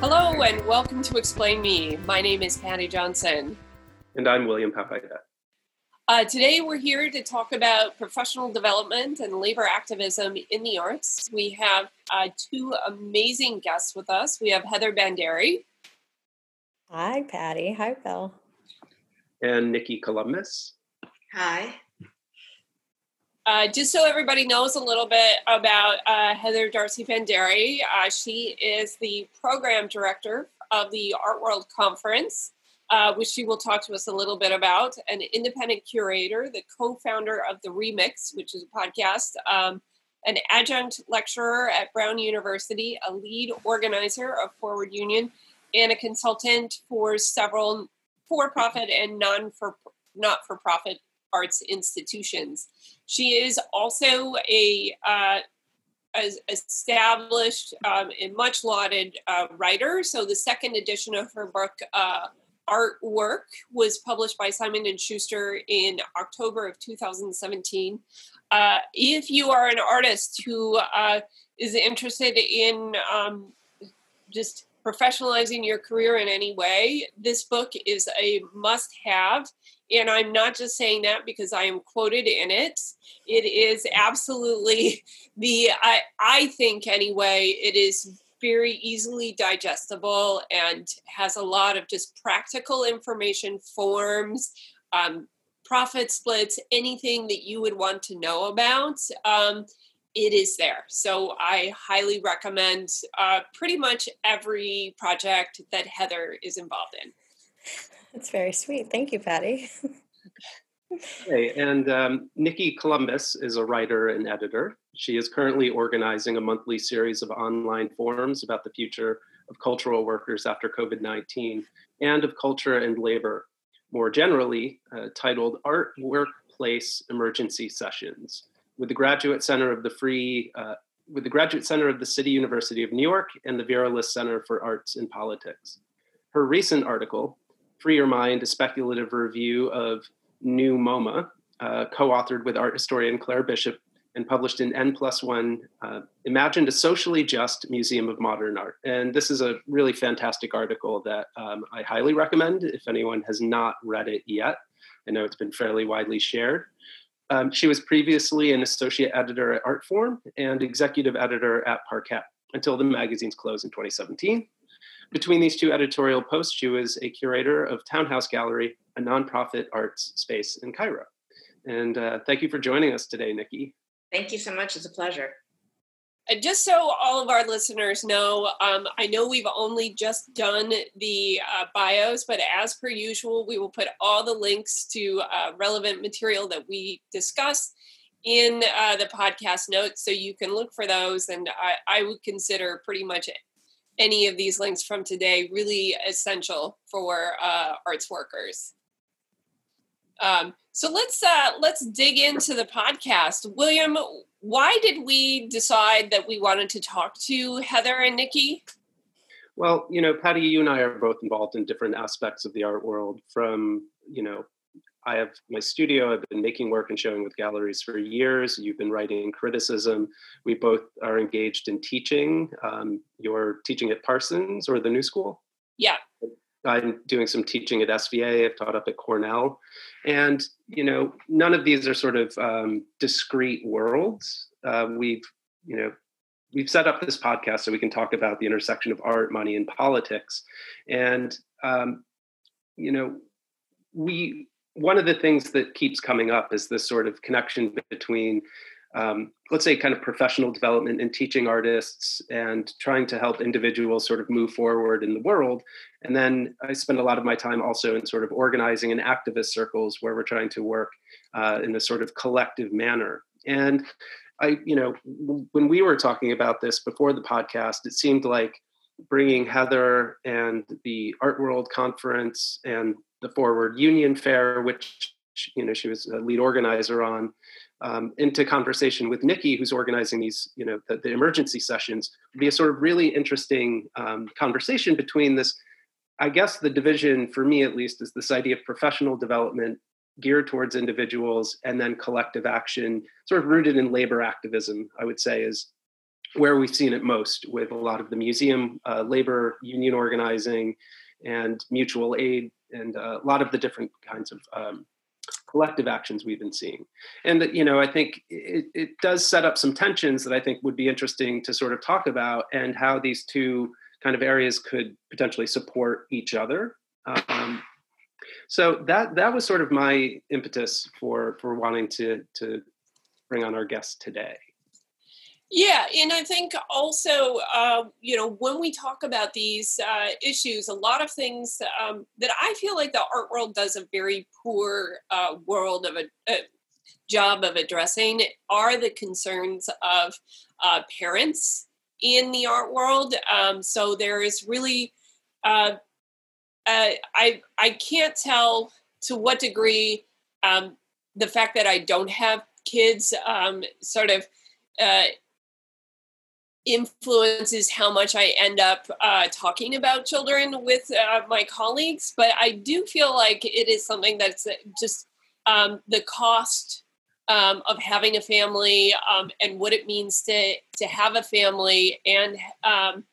Hello and welcome to Explain Me. My name is Patty Johnson. And I'm William Powhida. Uh, today we're here to talk about professional development and labor activism in the arts. We have uh, two amazing guests with us. We have Heather Bhandari. Hi, Patty. Hi, Bill. And Nikki Columbus. Hi. Uh, just so everybody knows a little bit about uh, Heather Darcy Bhandari, uh, she is the program director of the Art World Conference, uh, which she will talk to us a little bit about, an independent curator, the co founder of The Remix, which is a podcast, um, an adjunct lecturer at Brown University, a lead organizer of Forward Union, and a consultant for several for profit and non for not for profit arts institutions. She is also a uh, established um, and much lauded uh, writer. So the second edition of her book, uh, Artwork, was published by Simon and Schuster in October of 2017. Uh, if you are an artist who uh, is interested in um, just professionalizing your career in any way, this book is a must have. And I'm not just saying that because I am quoted in it. It is absolutely the, I, I think anyway, it is very easily digestible and has a lot of just practical information, forms, um, profit splits, anything that you would want to know about. Um, it is there. So I highly recommend uh, pretty much every project that Heather is involved in. That's very sweet. Thank you, Patty. hey, and um, Nikki Columbus is a writer and editor. She is currently organizing a monthly series of online forums about the future of cultural workers after COVID 19 and of culture and labor more generally, uh, titled Art Workplace Emergency Sessions with the Graduate Center of the Free. Uh, with the Graduate Center of the City University of New York and the Vera List Center for Arts and Politics. Her recent article, Free Your Mind, a speculative review of New MoMA, uh, co authored with art historian Claire Bishop and published in N plus one, uh, imagined a socially just museum of modern art. And this is a really fantastic article that um, I highly recommend if anyone has not read it yet. I know it's been fairly widely shared. Um, she was previously an associate editor at Artforum and executive editor at Parkett until the magazine's close in 2017. Between these two editorial posts, she was a curator of Townhouse Gallery, a nonprofit arts space in Cairo. And uh, thank you for joining us today, Nikki. Thank you so much. It's a pleasure. And just so all of our listeners know, um, I know we've only just done the uh, bios, but as per usual, we will put all the links to uh, relevant material that we discuss in uh, the podcast notes so you can look for those. And I, I would consider pretty much any of these links from today really essential for uh, arts workers. Um, so let's uh, let's dig into the podcast. William, why did we decide that we wanted to talk to Heather and Nikki? Well, you know, Patty, you and I are both involved in different aspects of the art world. From you know, I have my studio. I've been making work and showing with galleries for years. You've been writing criticism. We both are engaged in teaching. Um, you're teaching at Parsons or the New School. Yeah. I'm doing some teaching at SVA. I've taught up at Cornell, and you know, none of these are sort of um, discrete worlds. Uh, we've, you know, we've set up this podcast so we can talk about the intersection of art, money, and politics, and um, you know, we one of the things that keeps coming up is this sort of connection between um, let's say kind of professional development and teaching artists and trying to help individuals sort of move forward in the world. And then i spend a lot of my time also in sort of organizing in activist circles where we're trying to work uh, in a sort of collective manner. And i you know when we were talking about this before the podcast it seemed like bringing heather and the art world conference and the forward union fair which you know she was a lead organizer on um, into conversation with Nikki, who's organizing these, you know, the, the emergency sessions, would be a sort of really interesting um, conversation between this. I guess the division, for me at least, is this idea of professional development geared towards individuals and then collective action, sort of rooted in labor activism, I would say, is where we've seen it most with a lot of the museum uh, labor union organizing and mutual aid and uh, a lot of the different kinds of um, collective actions we've been seeing. And you know, I think it, it does set up some tensions that I think would be interesting to sort of talk about and how these two kind of areas could potentially support each other. Um, so that that was sort of my impetus for for wanting to to bring on our guest today. Yeah, and I think also, uh, you know, when we talk about these uh, issues, a lot of things um, that I feel like the art world does a very poor uh, world of a, a, job of addressing are the concerns of uh, parents in the art world. Um, so there is really, uh, uh, I I can't tell to what degree um, the fact that I don't have kids um, sort of influences how much I end up uh, talking about children with uh, my colleagues. But I do feel like it is something that's uh, just um, the cost um, of having a family um, and what it means to to have a family and um,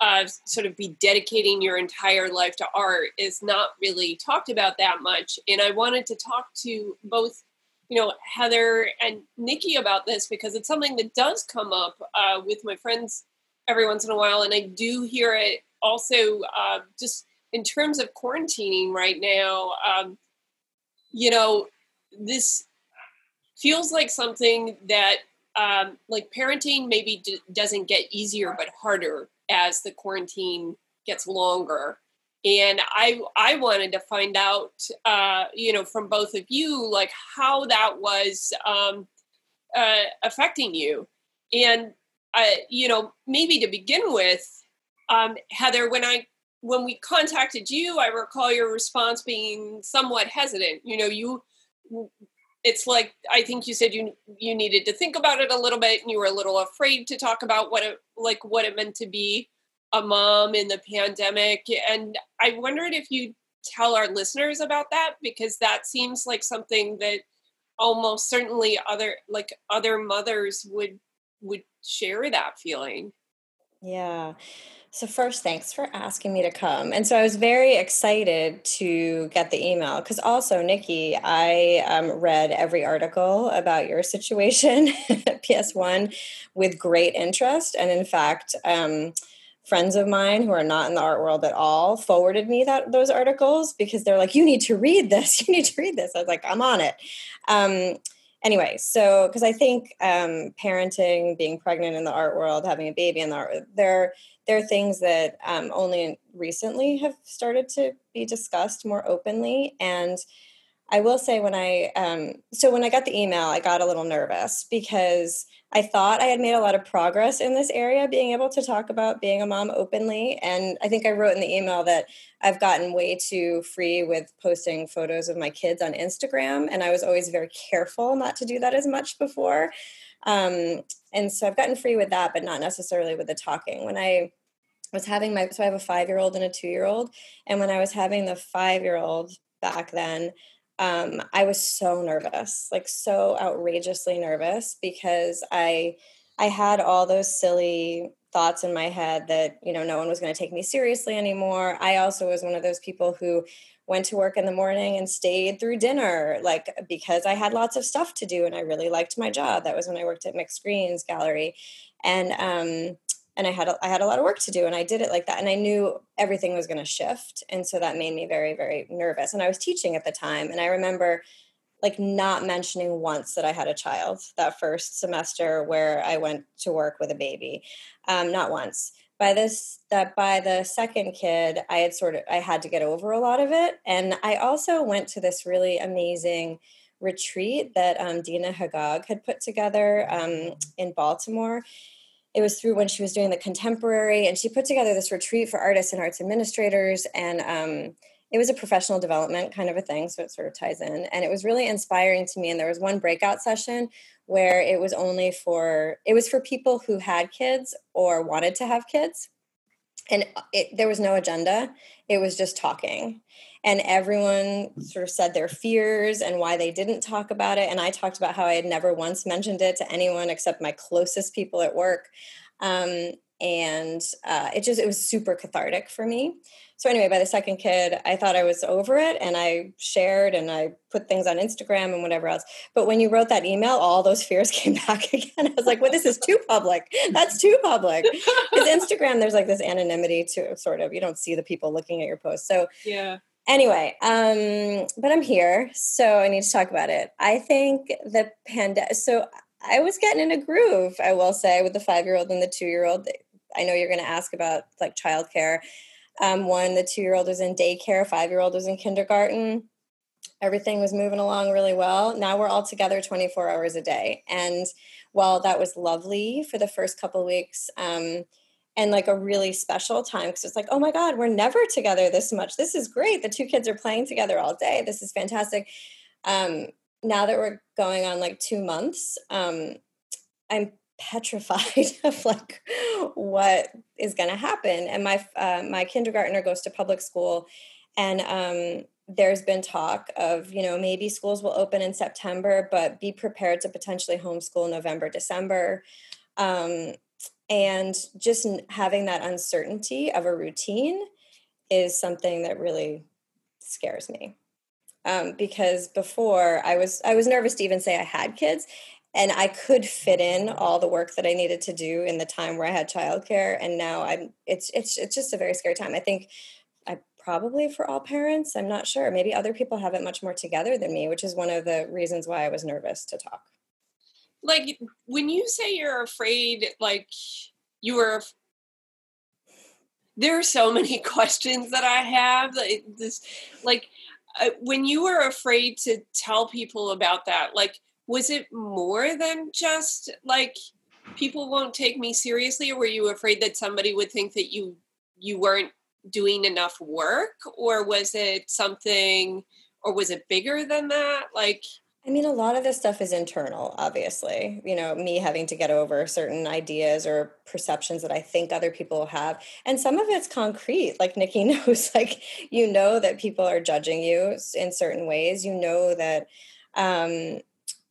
uh, sort of be dedicating your entire life to art is not really talked about that much. And I wanted to talk to both you know Heather and Nikki about this because it's something that does come up uh, with my friends every once in a while, and I do hear it also uh, just in terms of quarantining right now. Um, you know, this feels like something that um, like parenting maybe d- doesn't get easier but harder as the quarantine gets longer and i i wanted to find out uh, you know from both of you like how that was um, uh, affecting you. And uh, you know maybe to begin with um, heather when i when we contacted you i recall your response being somewhat hesitant. You know you it's like i think you said you you needed to think about it a little bit and you were a little afraid to talk about what it like what it meant to be a mom in the pandemic. And I wondered if you tell our listeners about that because that seems like something that almost certainly other like other mothers would would share that feeling. Yeah. So, first, thanks for asking me to come. And so, I was very excited to get the email because also, Nikki, I um, read every article about your situation at PS1 with great interest. And in fact, um, friends of mine who are not in the art world at all forwarded me that those articles because they're like you need to read this. You need to read this. I was like i'm on it. Um, anyway so because i think um, parenting being pregnant in the art world having a baby in the art there there are things that um, only recently have started to be discussed more openly and i will say when i um, so when i got the email i got a little nervous because I thought I had made a lot of progress in this area, being able to talk about being a mom openly. And I think I wrote in the email that I've gotten way too free with posting photos of my kids on Instagram. And I was always very careful not to do that as much before. Um, and so I've gotten free with that, but not necessarily with the talking. When I was having my, so I have a five year old and a two year old. And when I was having the five year old back then, um, I was so nervous, like so outrageously nervous because I I had all those silly thoughts in my head that you know no one was going to take me seriously anymore. I also was one of those people who went to work in the morning and stayed through dinner like because I had lots of stuff to do and I really liked my job. That was when I worked at Mixed Greens Gallery. And um and I had a, I had a lot of work to do and I did it like that and I knew everything was going to shift and so that made me very very nervous and I was teaching at the time and I remember like not mentioning once that I had a child that first semester where I went to work with a baby um, not once. By this that by the second kid I had sort of I had to get over a lot of it and I also went to this really amazing retreat that um, Deana Haggag had put together um, in Baltimore it was through when she was doing the contemporary and she put together this retreat for artists and arts administrators and um, it was a professional development kind of a thing so it sort of ties in. And it was really inspiring to me and there was one breakout session where it was only for it was for people who had kids or wanted to have kids. And it, there was no agenda. It was just talking and everyone sort of said their fears and why they didn't talk about it. And i talked about how i had never once mentioned it to anyone except my closest people at work. Um, and uh, it just it was super cathartic for me. So anyway by the second kid i thought i was over it and i shared and i put things on instagram and whatever else. But when you wrote that email all those fears came back again. I was like well this is too public. That's too public. Because instagram there's like this anonymity to sort of you don't see the people looking at your post. So yeah anyway um but i'm here so i need to talk about it i think the pandemic so I was getting in a groove, I will say, with the five year old and the two year old. I know you're going to ask about like childcare. Um, one, the two year old was in daycare, five year old was in kindergarten. Everything was moving along really well. Now we're all together 24 hours a day. And while that was lovely for the first couple weeks, um, and like a really special time because it's like, oh my God, we're never together this much. This is great. The two kids are playing together all day. This is fantastic. Um, now that we're going on like two months, um, I'm petrified of like what is going to happen and my uh, my kindergartner goes to public school and um, there's been talk of you know maybe schools will open in september but be prepared to potentially homeschool november december um, and just having that uncertainty of a routine is something that really scares me um, because before i was i was nervous to even say i had kids and I could fit in all the work that I needed to do in the time where I had childcare. And now I'm it's it's it's just a very scary time. I think I probably for all parents, I'm not sure. Maybe other people have it much more together than me, which is one of the reasons why I was nervous to talk. Like when you say you're afraid, like you were there are so many questions that I have. Like this, like uh, when you were afraid to tell people about that, like was it more than just like people won't take me seriously or were you afraid that somebody would think that you you weren't doing enough work or was it something or was it bigger than that like I mean, a lot of this stuff is internal, obviously. You know, me having to get over certain ideas or perceptions that I think other people have. And some of it's concrete. Like Nikki knows, like, you know that people are judging you in certain ways. You know that um,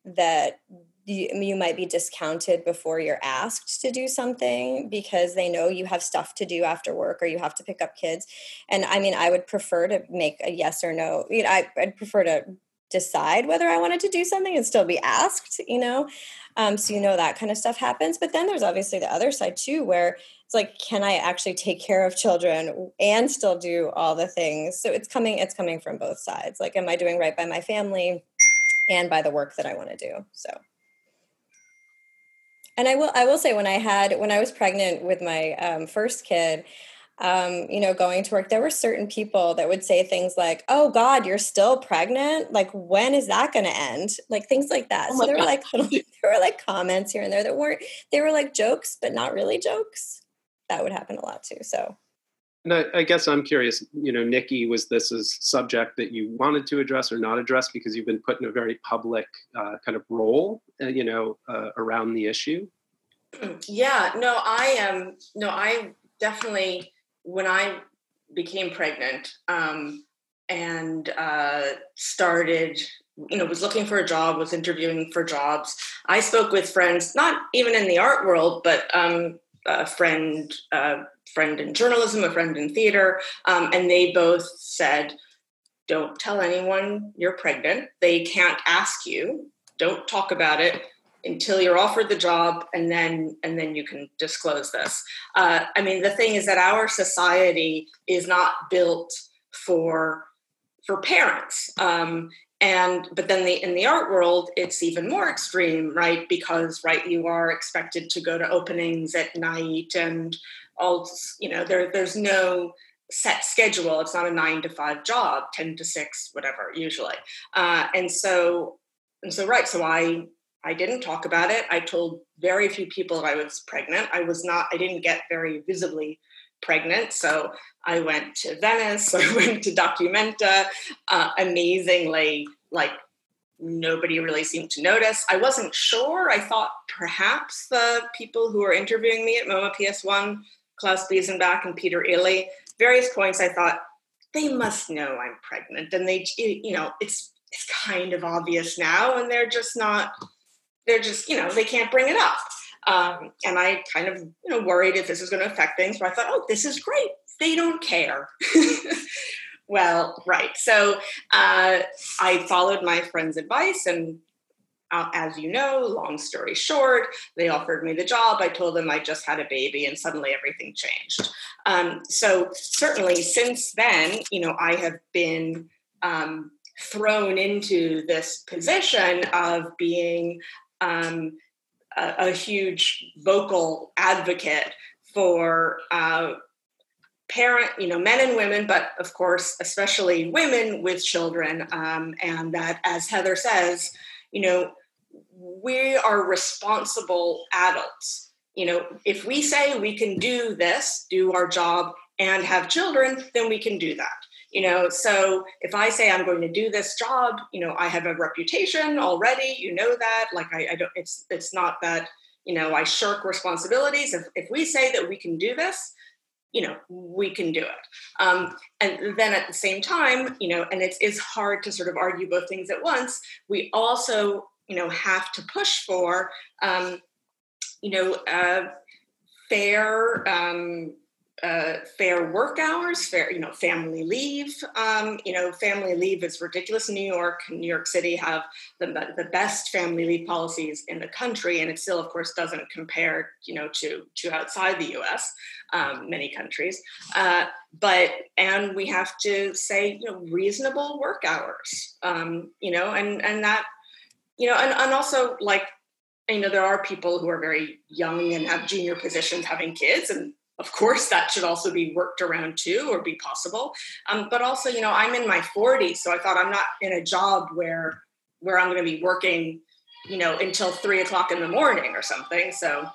that you, might be discounted before you're asked to do something because they know you have stuff to do after work or you have to pick up kids. And I mean, I would prefer to make a yes or no. You know, I, I'd prefer to decide whether I wanted to do something and still be asked, you know? Um, so, you know, that kind of stuff happens. But then there's obviously the other side too, where it's like, can I actually take care of children and still do all the things? So it's coming, it's coming from both sides. Like, am I doing right by my family? and by the work that I want to do. So and I will I will say when I had when I was pregnant with my um, first kid, um, you know, going to work, there were certain people that would say things like, "Oh God, you're still pregnant? Like, when is that going to end?" Like things like that. Oh so there God. were like there were like comments here and there that weren't they were like jokes, but not really jokes. That would happen a lot too. So and I, I, guess I'm curious, you know, Nikki, was this a subject that you wanted to address or not address because you've been put in a very public uh, kind of role, uh, you know, uh, around the issue? Yeah, no, I am. Um, no, I definitely, when I became pregnant um, and uh, started, you know, was looking for a job, was interviewing for jobs, I spoke with friends, not even in the art world, but um, a friend, uh, friend in journalism, a friend in theater, um, and they both said, "Don't tell anyone you're pregnant. They can't ask you. Don't talk about it." Until you're offered the job and then and then you can disclose this. Uh, i mean the thing is that our society is not built for for parents um, and but then the in the art world it's even more extreme right? Because right you are expected to go to openings at night and all you know there there's no set schedule. It's not a nine to five job 10 to six whatever usually. Uh, and so and so right so i i didn't talk about it i told very few people i was pregnant i was not i didn't get very visibly pregnant so i went to venice i went to documenta uh, amazingly like nobody really seemed to notice. I wasn't sure. I thought perhaps the people who were interviewing me at MoMA PS1, Klaus Biesenbach and Peter Eleey, various points I thought they must know I'm pregnant, and they, you know, it's it's kind of obvious now, and they're just not. They're just, you know, they can't bring it up. Um, and I kind of, you know, worried if this is going to affect things, but I thought, oh, this is great. They don't care. well, right. So uh, I followed my friend's advice and uh, as you know, long story short, they offered me the job. I told them I just had a baby, and suddenly everything changed. Um, so certainly since then, you know, I have been um, thrown into this position of being um, a, a, huge vocal advocate for uh, parent, you know, men and women, but of course, especially women with children. Um, and that, as Heather says, you know, we are responsible adults. You know, if we say we can do this, do our job, and have children, then we can do that. You know, so if I say I'm going to do this job, you know, I have a reputation already. You know that. Like I, I don't. It's it's not that you know I shirk responsibilities. If if we say that we can do this, you know we can do it um, and then at the same time you know and it's, it's hard to sort of argue both things at once we also you know have to push for um, you know uh, fair um, uh, fair work hours, fair, you know, family leave. Um, you know, family leave is ridiculous New York. New York City have the, the best family leave policies in the country, and it still, of course, doesn't compare, you know, to to outside the U.S. Um, many countries. Uh, but and we have to say, you know, reasonable work hours. Um, you know, and and that, you know, and and also like you know there are people who are very young and have junior positions having kids and of course that should also be worked around too or be possible. Um, but also you know i'm in my 40s so i thought i'm not in a job where where i'm going to be working you know until three o'clock in the morning or something so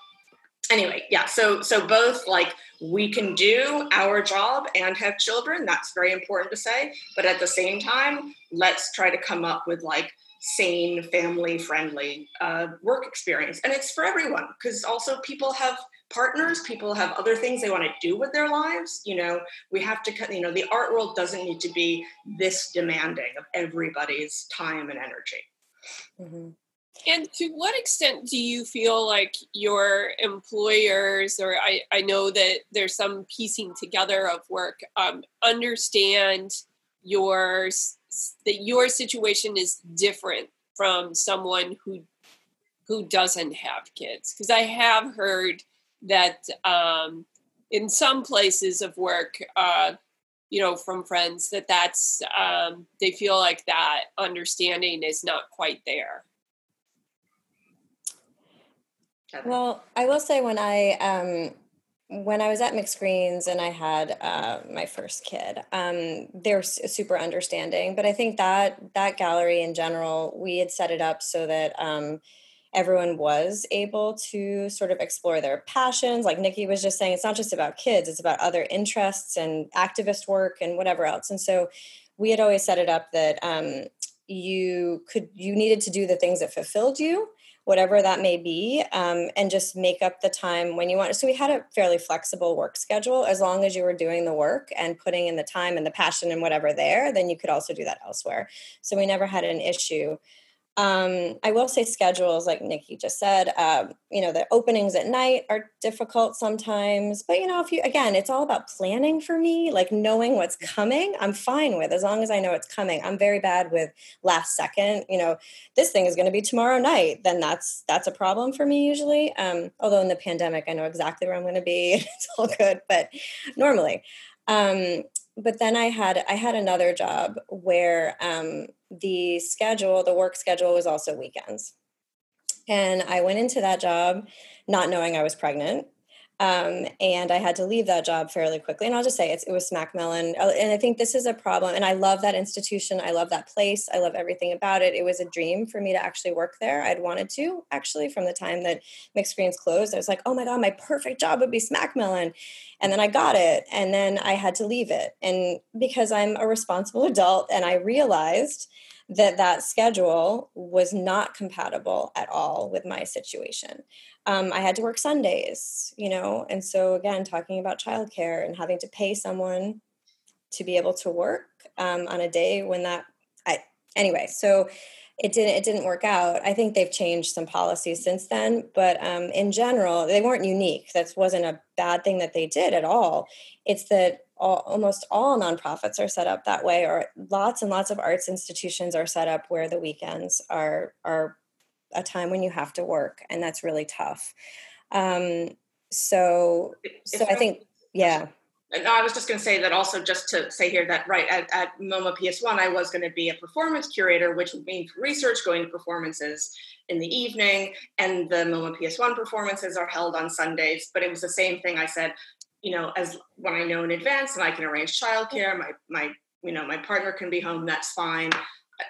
anyway yeah so so both like we can do our job and have children that's very important to say but at the same time let's try to come up with like sane family friendly uh, work experience and it's for everyone because also people have partners people have other things they want to do with their lives you know we have to cut, you know the art world doesn't need to be this demanding of everybody's time and energy mm-hmm. and to what extent do you feel like your employers or i, I know that there's some piecing together of work um, understand your that your situation is different from someone who who doesn't have kids because i have heard that um, in some places of work, uh, you know, from friends, that that's um, they feel like that understanding is not quite there. Well, I will say when I um, when I was at Mixed Greens and I had uh, my first kid, um, they're super understanding. But I think that that gallery in general, we had set it up so that um, everyone was able to sort of explore their passions. Like Nikki was just saying, it's not just about kids, it's about other interests and activist work and whatever else. And so we had always set it up that um, you could, you needed to do the things that fulfilled you whatever that may be, um, and just make up the time when you want. So we had a fairly flexible work schedule. As long as you were doing the work and putting in the time and the passion and whatever there, then you could also do that elsewhere. So we never had an issue um, I will say schedules, like Nikki just said, um, you know, the openings at night are difficult sometimes. But, you know, if you, again, it's all about planning for me, like knowing what's coming, I'm fine with as long as I know it's coming. I'm very bad with last second, you know, this thing is going to be tomorrow night. Then that's, that's a problem for me usually. Um, although in the pandemic, I know exactly where I'm going to be. it's all good. But normally, um, but then I had I had another job where um, the schedule, the work schedule, was also weekends, and I went into that job not knowing I was pregnant. Um, and I had to leave that job fairly quickly. And I'll just say it was Smack Mellon. Uh, and I think this is a problem. And I love that institution. I love that place. I love everything about it. It was a dream for me to actually work there. I'd wanted to actually from the time that Mixed Greens closed. I was like, oh my God, my perfect job would be Smack Mellon. And then I got it. And then I had to leave it. And because I'm a responsible adult and I realized that that schedule was not compatible at all with my situation um, I had to work Sundays, you know, and so again, talking about childcare and having to pay someone to be able to work um, on a day when that, I anyway. So it didn't it didn't work out. I think they've changed some policies since then, but um, in general, they weren't unique. That wasn't a bad thing that they did at all. It's that all, almost all nonprofits are set up that way, or lots and lots of arts institutions are set up where the weekends are are a time when you have to work, and that's really tough. Um, so, so I think, yeah no, I was just going to say that also, just to say here that right at, at MoMA PS1, I was going to be a performance curator, which would mean research going to performances in the evening, and the MoMA PS1 performances are held on Sundays. But it was the same thing. I said, you know, as when I know in advance and I can arrange childcare, my my you know my partner can be home. That's fine.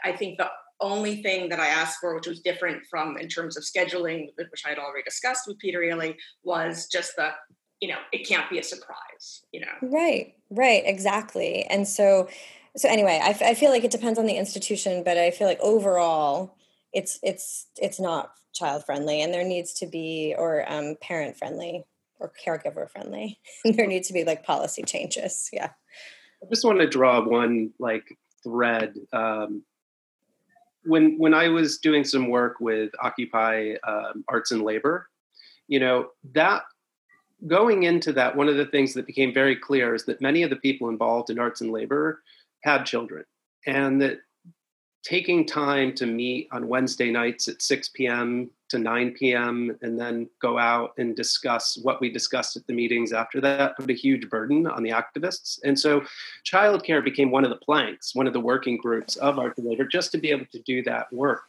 I think the only thing that I asked for, which was different from in terms of scheduling, which I had already discussed with Peter Eleey, was just the you know it can't be a surprise you know right right exactly and so so anyway I, f- I feel like it depends on the institution but i feel like overall it's it's it's not child friendly and there needs to be or um, parent friendly or caregiver friendly there needs to be like policy changes yeah i just want to draw one like thread um, when when i was doing some work with occupy um, arts and labor you know that going into that, one of the things that became very clear is that many of the people involved in arts and labor had children, and that taking time to meet on Wednesday nights at 6 p.m. to 9 p.m. and then go out and discuss what we discussed at the meetings after that put a huge burden on the activists. And so childcare became one of the planks, one of the working groups of Arts and Labor, just to be able to do that work.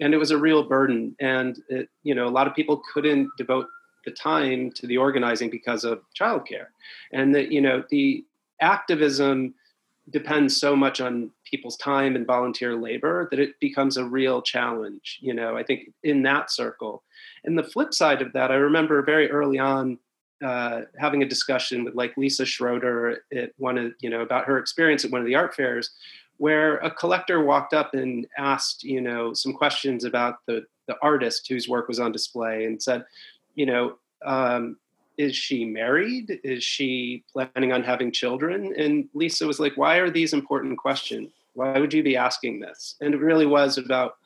And it was a real burden. And it, you know, a lot of people couldn't devote the time to the organizing because of childcare, and that you know the activism depends so much on people's time and volunteer labor that it becomes a real challenge. You know, I think in that circle. And the flip side of that, I remember very early on uh, having a discussion with like Lisa Schroeder at one of you know about her experience at one of the art fairs, where a collector walked up and asked you know some questions about the the artist whose work was on display and said, you know, um, is she married? Is she planning on having children? And Lisa was like, why are these important questions? Why would you be asking this? And it really was about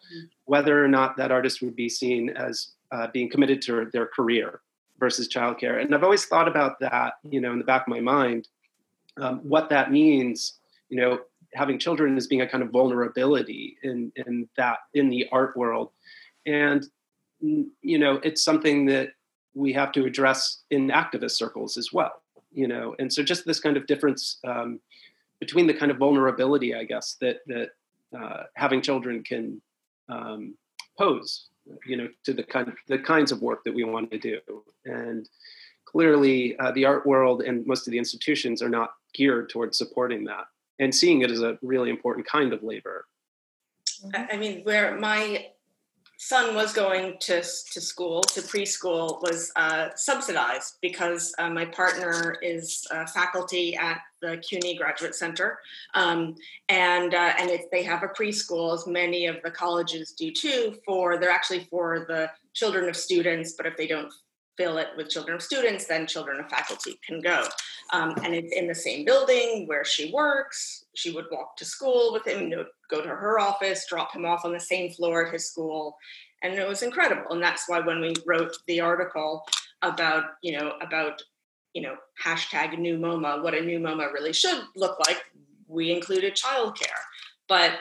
whether or not that artist would be seen as uh, being committed to their career versus childcare. And I've always thought about that, you know, in the back of my mind, um, what that means, you know, having children as being a kind of vulnerability in, in that, in the art world. And you know, it's something that we have to address in activist circles as well. You know, and so just this kind of difference um, between the kind of vulnerability, I guess, that that uh, having children can um, pose, you know, to the kind the kinds of work that we want to do. And clearly, uh, the art world and most of the institutions are not geared towards supporting that and seeing it as a really important kind of labor. I mean, where my son was going to, to school, to preschool, was uh, subsidized because uh, my partner is faculty at the CUNY Graduate Center. Um, and uh, and they have a preschool, as many of the colleges do too, for they're actually for the children of students, but if they don't fill it with children of students, then children of faculty can go. Um, and it's in the same building where she works. She would walk to school with him, go to her office, drop him off on the same floor at his school. And it was incredible. And that's why when we wrote the article about, you know, about, you know, hashtag new MoMA, what a new MoMA really should look like, we included childcare. But,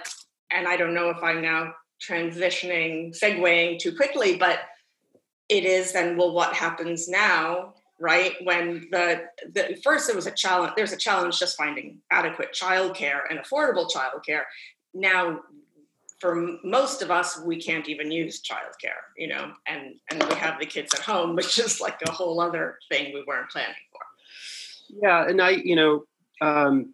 and I don't know if I'm now transitioning, segueing too quickly, but it is then well what happens now right when the, the first there was a challenge there's a challenge just finding adequate childcare and affordable childcare now for most of us we can't even use childcare you know and and we have the kids at home which is like a whole other thing we weren't planning for. Yeah and i you know um,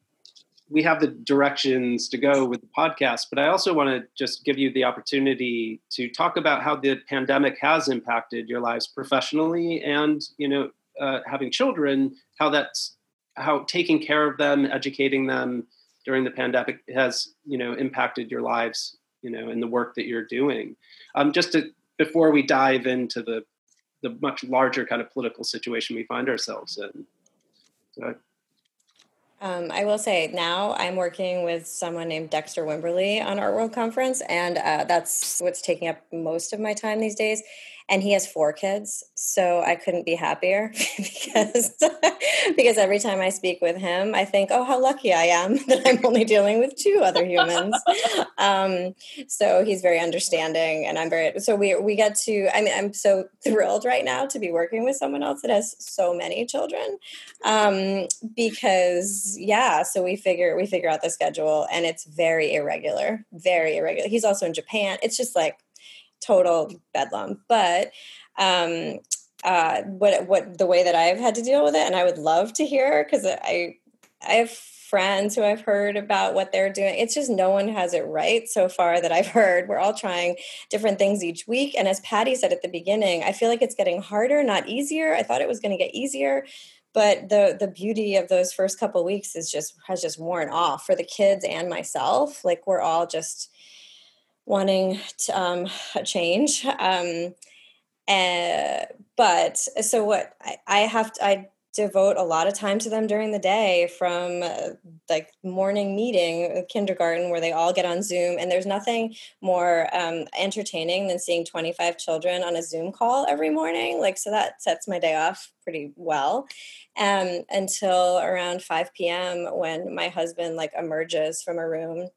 we have the directions to go with the podcast, but I also want to just give you the opportunity to talk about how the pandemic has impacted your lives professionally and, you know, uh, having children, how that's how taking care of them, educating them during the pandemic has, you know, impacted your lives, you know, in the work that you're doing. Um, just to before we dive into the the much larger kind of political situation we find ourselves in. So Um, I will say now I'm working with someone named Dexter Wimberly on Art World Conference, and uh, that's what's taking up most of my time these days and he has four kids so i couldn't be happier because because every time i speak with him i think oh how lucky i am that i'm only dealing with two other humans. Um, so he's very understanding and i'm very so we we get to i mean i'm so thrilled right now to be working with someone else that has so many children um, because yeah so we figure we figure out the schedule and it's very irregular very irregular. He's also in japan. It's just like total bedlam. But um, uh, what what the way that I've had to deal with it, and I would love to hear because I I have friends who I've heard about what they're doing. It's just no one has it right so far that I've heard. We're all trying different things each week, and as Patty said at the beginning, I feel like it's getting harder, not easier. I thought it was going to get easier but the the beauty of those first couple weeks is just has just worn off for the kids and myself like we're all just wanting to, um, a change. Um, uh, but so what I, I have to, I devote a lot of time to them during the day from uh, like morning meeting uh, kindergarten where they all get on zoom and there's nothing more um, entertaining than seeing 25 children on a zoom call every morning like so that sets my day off pretty well um, until around 5 p.m when my husband like emerges from a room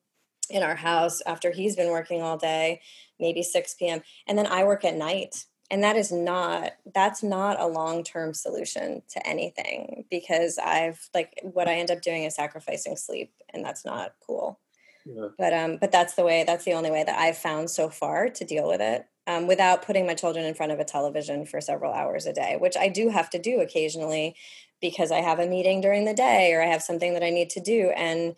in our house after he's been working all day, maybe 6 p.m. And then I work at night. And that is not that's not a long-term solution to anything because I've like what I end up doing is sacrificing sleep and that's not cool. Yeah. But um but that's the way that's the only way that I've found so far to deal with it. Um, without putting my children in front of a television for several hours a day, which I do have to do occasionally because I have a meeting during the day or I have something that I need to do. And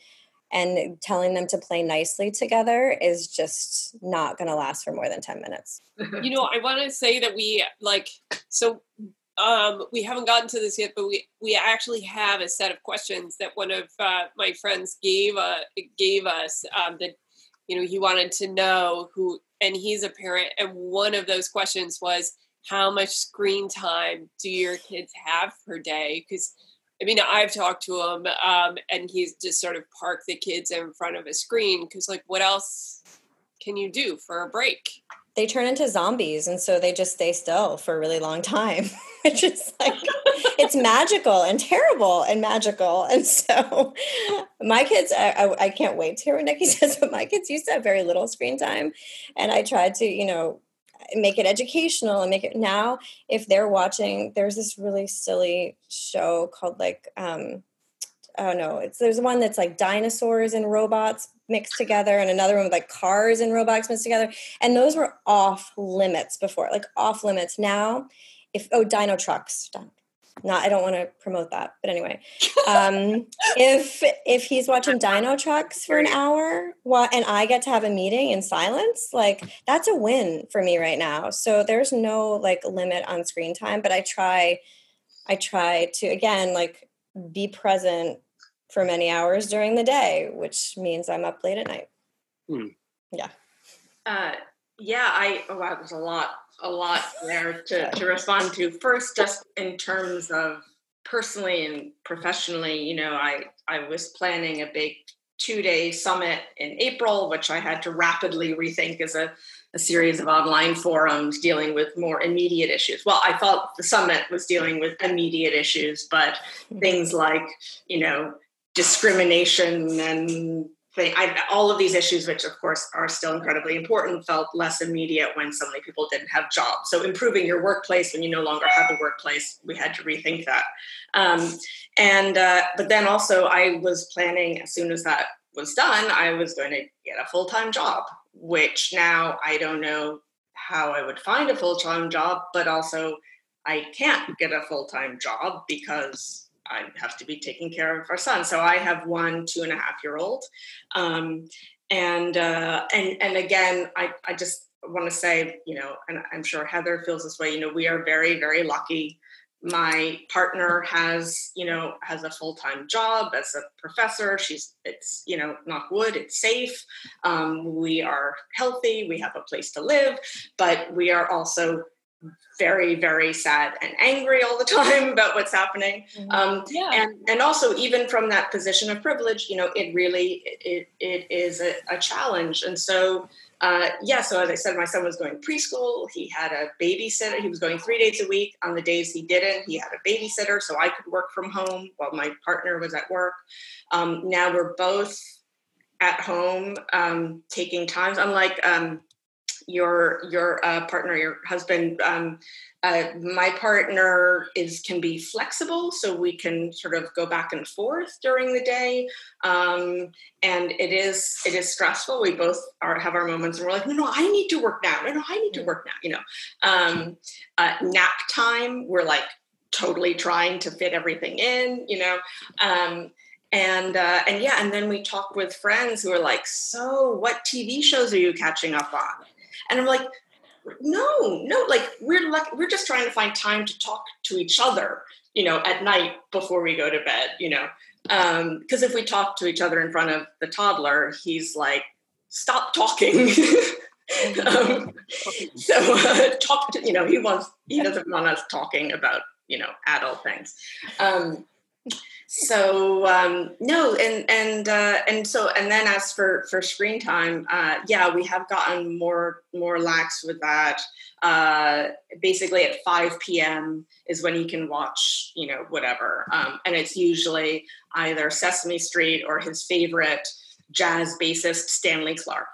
and telling them to play nicely together is just not going to last for more than 10 minutes. you know, I want to say that we like so um, we haven't gotten to this yet, but we we actually have a set of questions that one of uh, my friends gave uh, gave us um, that you know he wanted to know who and he's a parent and one of those questions was how much screen time do your kids have per day because I mean, I've talked to him, um, and he's just sort of parked the kids in front of a screen because, like, what else can you do for a break? They turn into zombies, and so they just stay still for a really long time, which is like it's magical and terrible and magical. And so, my kids, I, I, I can't wait to hear what Nikki says, but my kids used to have very little screen time, and I tried to, you know, make it educational and make it now if they're watching there's this really silly show called like um oh no it's there's one that's like dinosaurs and robots mixed together and another one with like cars and robots mixed together. And those were off limits before like off limits. Now if oh Dinotrux not i don't want to promote that but anyway. Um, if if he's watching Dinotrux for an hour while, and i get to have a meeting in silence like that's a win for me right now. So there's no like limit on screen time but i try i try to again like be present for many hours during the day which means i'm up late at night. Hmm. yeah. Uh, yeah i oh wow there's a lot a lot there to, to respond to. First, just in terms of personally and professionally, you know, I, I was planning a big two day summit in April, which I had to rapidly rethink as a, a series of online forums dealing with more immediate issues. Well, I thought the summit was dealing with immediate issues, but hmm. things like, you know, discrimination and I, all of these issues, which of course are still incredibly important, felt less immediate when so many people didn't have jobs. So improving your workplace when you no longer have a workplace, we had to rethink that. Um, and uh, but then also, I was planning as soon as that was done, I was going to get a full time job. Which now I don't know how I would find a full time job, but also I can't get a full time job because I have to be taking care of our son. So I have one two and a half year old, um, and uh, and and again, I I just want to say, you know, and I'm sure Heather feels this way. You know, we are very very lucky. My partner has, you know, has a full time job as a professor. She's, it's, you know, knock wood, it's safe. Um, we are healthy. We have a place to live, but we are also very very sad and angry all the time about what's happening. Mm-hmm. um, yeah. and and also even from that position of privilege you know it really it, it is a, a challenge. And so uh, yeah so as i said my son was going preschool. He had a babysitter. He was going three days a week. On the days he didn't he had a babysitter so i could work from home while my partner was at work. Um, now we're both at home um, taking times unlike um, your your uh, partner, your husband. Um, uh, my partner is can be flexible, so we can sort of go back and forth during the day. Um, and it is it is stressful. We both are have our moments, and we're like, no, no, I need to work now. No, no, I need to work now. You know, um, uh, nap time. We're like totally trying to fit everything in. You know. Um, and uh, and yeah, and then we talk with friends who are like, "So, what TV shows are you catching up on?" And I'm like, no, no, like we're like we're just trying to find time to talk to each other, you know, at night before we go to bed, you know. Um, because if we talk to each other in front of the toddler, he's like, stop talking. um, so uh, talk to, you know, he wants he doesn't want us talking about, you know, adult things. Um, so um, no and and uh, and so and then as for for screen time uh, yeah we have gotten more more lax with that. Uh, basically at 5 p.m is when you can watch you know whatever. Um, and it's usually either sesame street or his favorite jazz bassist stanley clarke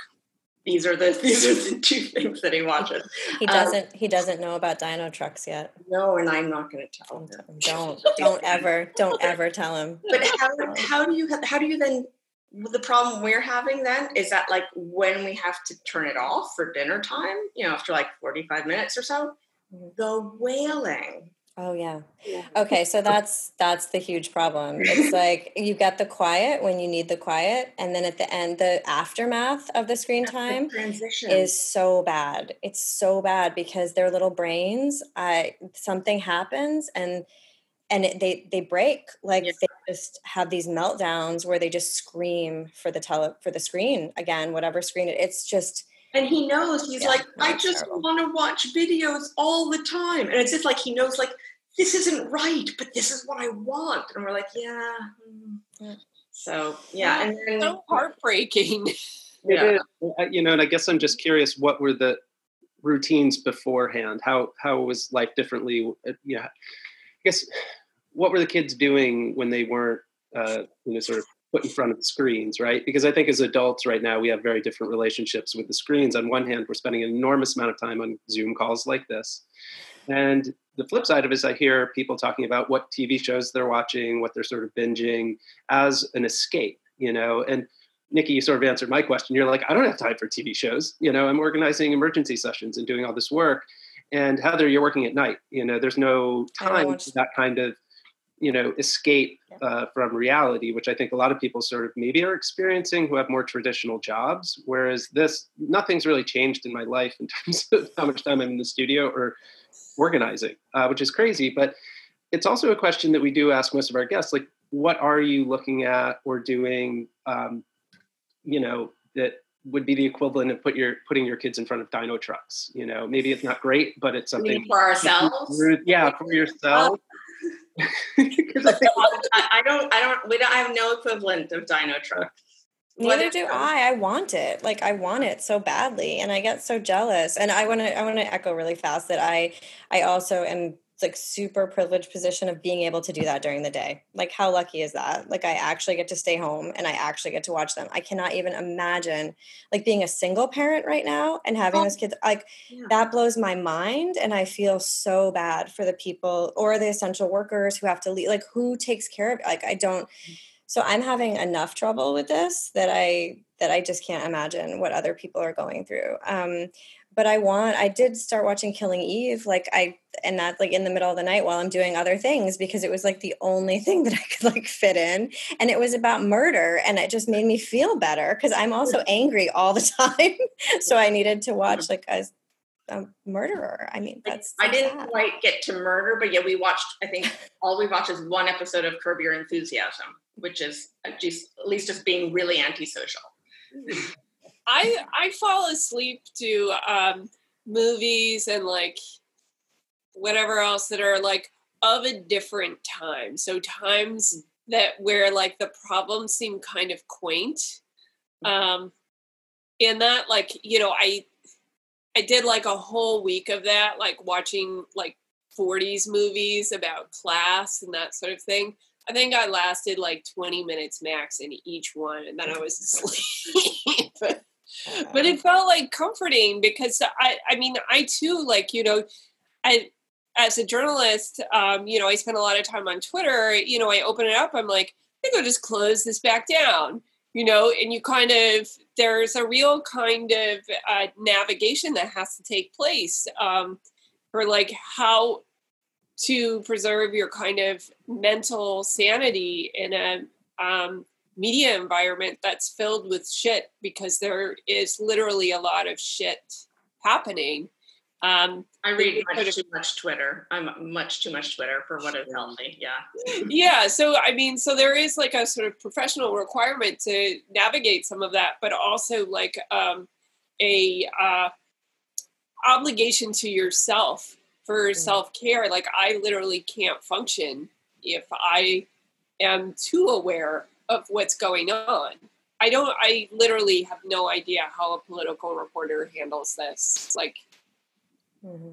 these are the these are the two things that he watches. He um, doesn't um, he doesn't know about Dinotrux yet. No, and I'm not going to tell him. Don't don't ever don't ever tell him. But how how do you how do you then the problem we're having then is that like when we have to turn it off for dinner time, you know, after like 45 minutes or so, mm-hmm. the wailing Oh yeah. yeah. Okay, so that's that's the huge problem. It's like you get the quiet when you need the quiet, and then at the end, the aftermath of the screen that's time the is so bad. It's so bad because their little brains, I something happens and and it, they they break like yeah. they just have these meltdowns where they just scream for the tele for the screen again, whatever screen it. It's just and he knows he's yeah, like i just want to watch videos all the time. And it's just like he knows like this isn't right but this is what i want. And we're like yeah, mm. so yeah and then, so heartbreaking. Yeah. you know and i guess i'm just curious what were the routines beforehand? How how was life differently uh, yeah i guess what were the kids doing when they weren't uh, you know sort of put in front of the screens, right? Because I think as adults right now, we have very different relationships with the screens. On one hand, we're spending an enormous amount of time on Zoom calls like this. And the flip side of it is I hear people talking about what TV shows they're watching, what they're sort of binging as an escape, you know, and Nikki, you sort of answered my question. You're like, I don't have time for TV shows. You know, I'm organizing emergency sessions and doing all this work. And Heather, you're working at night. You know, there's no time for that kind of you know escape uh, from reality which i think a lot of people sort of maybe are experiencing who have more traditional jobs whereas this nothing's really changed in my life in terms of how much time i'm in the studio or organizing uh, which is crazy but it's also a question that we do ask most of our guests like what are you looking at or doing um, you know that would be the equivalent of put your putting your kids in front of Dinotrux you know? Maybe it's not great but it's something for ourselves? yeah for yourself I, I, don't, I don't, we don't, I have no equivalent of Dino Truck. Neither do I. I want it. Like I want it so badly, and I get so jealous. And I want to, I want to echo really fast that I, I also am like super privileged position of being able to do that during the day. Like how lucky is that? Like I actually get to stay home and I actually get to watch them. I cannot even imagine like being a single parent right now and having those kids like yeah. that blows my mind and I feel so bad for the people or the essential workers who have to leave like who takes care of like I don't mm. so I'm having enough trouble with this that I that I just can't imagine what other people are going through. Um but I want I did start watching Killing Eve like I and that like in the middle of the night while I'm doing other things because it was like the only thing that I could like fit in and it was about murder and it just made me feel better cuz I'm also angry all the time so I needed to uh-huh. watch like a, a murderer. I mean, that's I didn't sad. quite get to murder, but yeah, we watched. I think all we watched is one episode of Curb Your Enthusiasm, which is uh, just at least just being really antisocial. Mm. I I fall asleep to um, movies and like whatever else that are like of a different time. So times that where like the problems seem kind of quaint. Um and that like, you know, I I did like a whole week of that, like watching like 40s movies about class and that sort of thing. I think I lasted like 20 minutes max in each one and then I was asleep. but it felt like comforting because I I mean I too like, you know, I as a journalist, um, you know, I spend a lot of time on Twitter. You know, I open it up, I'm like, I think I'll just close this back down. You know, and you kind of there's a real kind of uh, navigation that has to take place um, for like how to preserve your kind of mental sanity in a um, media environment that's filled with shit because there is literally a lot of shit happening um, I read much too much Twitter. I'm much too much Twitter for what it's healthy. Yeah. Yeah. So I mean, so there is like a sort of professional requirement to navigate some of that, but also like um, a uh, obligation to yourself for mm. self care. Like I literally can't function if I am too aware of what's going on. I don't. I literally have no idea how a political reporter handles this. Like Mm-hmm.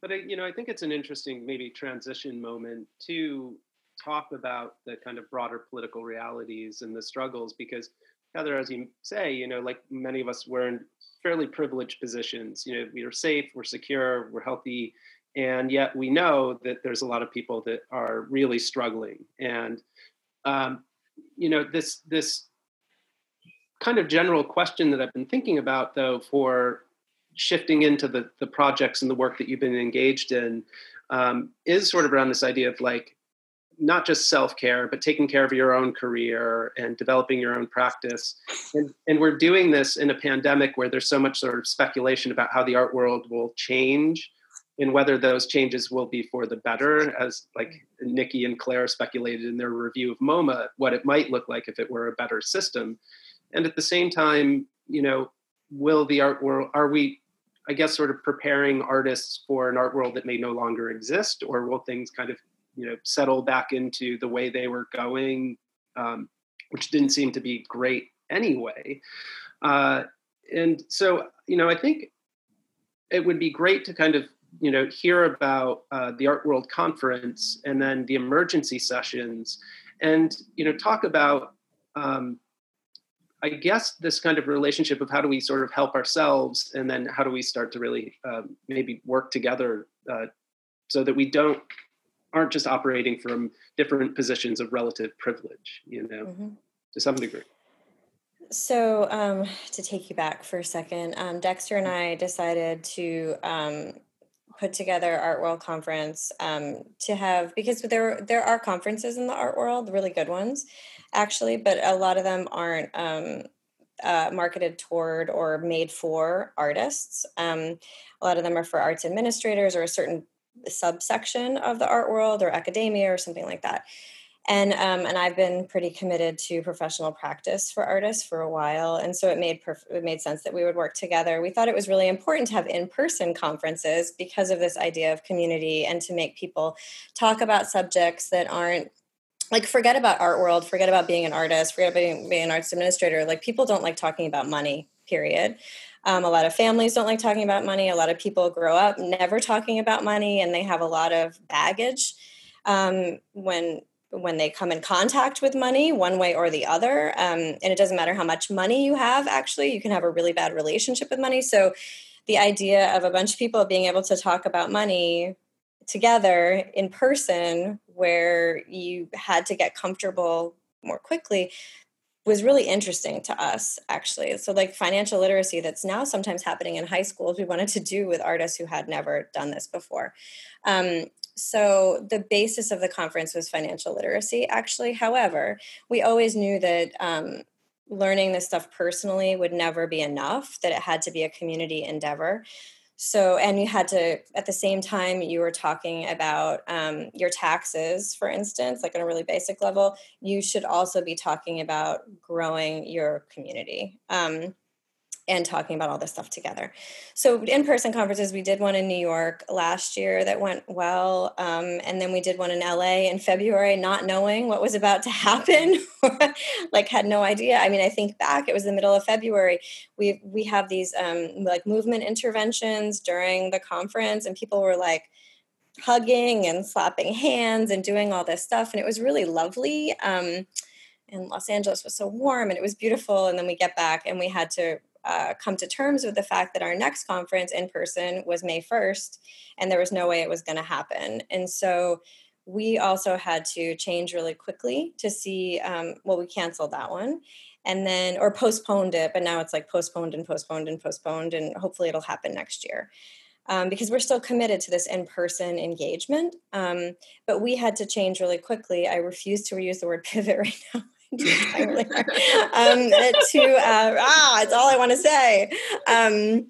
But I, you know, I think it's an interesting maybe transition moment to talk about the kind of broader political realities and the struggles because Heather, as you say, you know, like many of us, we're in fairly privileged positions. You know, we are safe, we're secure, we're healthy, and yet we know that there's a lot of people that are really struggling. And um, you know, this this kind of general question that I've been thinking about, though, for shifting into the the projects and the work that you've been engaged in um, is sort of around this idea of like not just self-care but taking care of your own career and developing your own practice. And, and we're doing this in a pandemic where there's so much sort of speculation about how the art world will change and whether those changes will be for the better as like nikki and claire speculated in their review of moma what it might look like if it were a better system and at the same time you know will the art world are we I guess, sort of preparing artists for an art world that may no longer exist, or will things kind of, you know, settle back into the way they were going, um, which didn't seem to be great anyway. Uh, and so, you know, I think it would be great to kind of, you know, hear about uh, the Art World Conference and then the emergency sessions, and you know, talk about um, I guess this kind of relationship of how do we sort of help ourselves, and then how do we start to really um, maybe work together uh, so that we don't aren't just operating from different positions of relative privilege, you know, mm-hmm. to some degree. So, um, to take you back for a second, um, Dexter and I decided to um, put together Art World Conference um, to have because there there are conferences in the art world, really good ones, actually, but a lot of them aren't um, uh, marketed toward or made for artists. Um, a lot of them are for arts administrators or a certain subsection of the art world or academia or something like that. And um, and I've been pretty committed to professional practice for artists for a while, and so it made perf- it made sense that we would work together. We thought it was really important to have in person conferences because of this idea of community and to make people talk about subjects that aren't like forget about art world forget about being an artist forget about being, being an arts administrator. Like people don't like talking about money period. Um, a lot of families don't like talking about money. A lot of people grow up never talking about money and they have a lot of baggage um, when when they come in contact with money one way or the other. Um, and it doesn't matter how much money you have actually you can have a really bad relationship with money. So the idea of a bunch of people being able to talk about money together in person where you had to get comfortable more quickly was really interesting to us actually. So like financial literacy that's now sometimes happening in high schools we wanted to do with artists who had never done this before. Um, so the basis of the conference was financial literacy actually. However we always knew that um, learning this stuff personally would never be enough that it had to be a community endeavor. So and you had to at the same time you were talking about um, your taxes for instance like on a really basic level you should also be talking about growing your community. Um, and talking about all this stuff together. So, in person conferences, we did one in New York last year that went well. Um, and then we did one in LA in February, not knowing what was about to happen, like, had no idea. I mean, I think back, it was the middle of February. We, we have these um, like movement interventions during the conference, and people were like, hugging and slapping hands and doing all this stuff and it was really lovely um, and los angeles was so warm and it was beautiful and then we get back and we had to uh, come to terms with the fact that our next conference in person was May 1st, and there was no way it was going to happen. And so we also had to change really quickly to see, um, well, we canceled that one and then, or postponed it, but now it's like postponed and postponed and postponed, and hopefully it'll happen next year. Um, because we're still committed to this in-person engagement. Um, but we had to change really quickly. I refuse to reuse the word pivot right now um, to uh, ah, it's all I want to say. Um,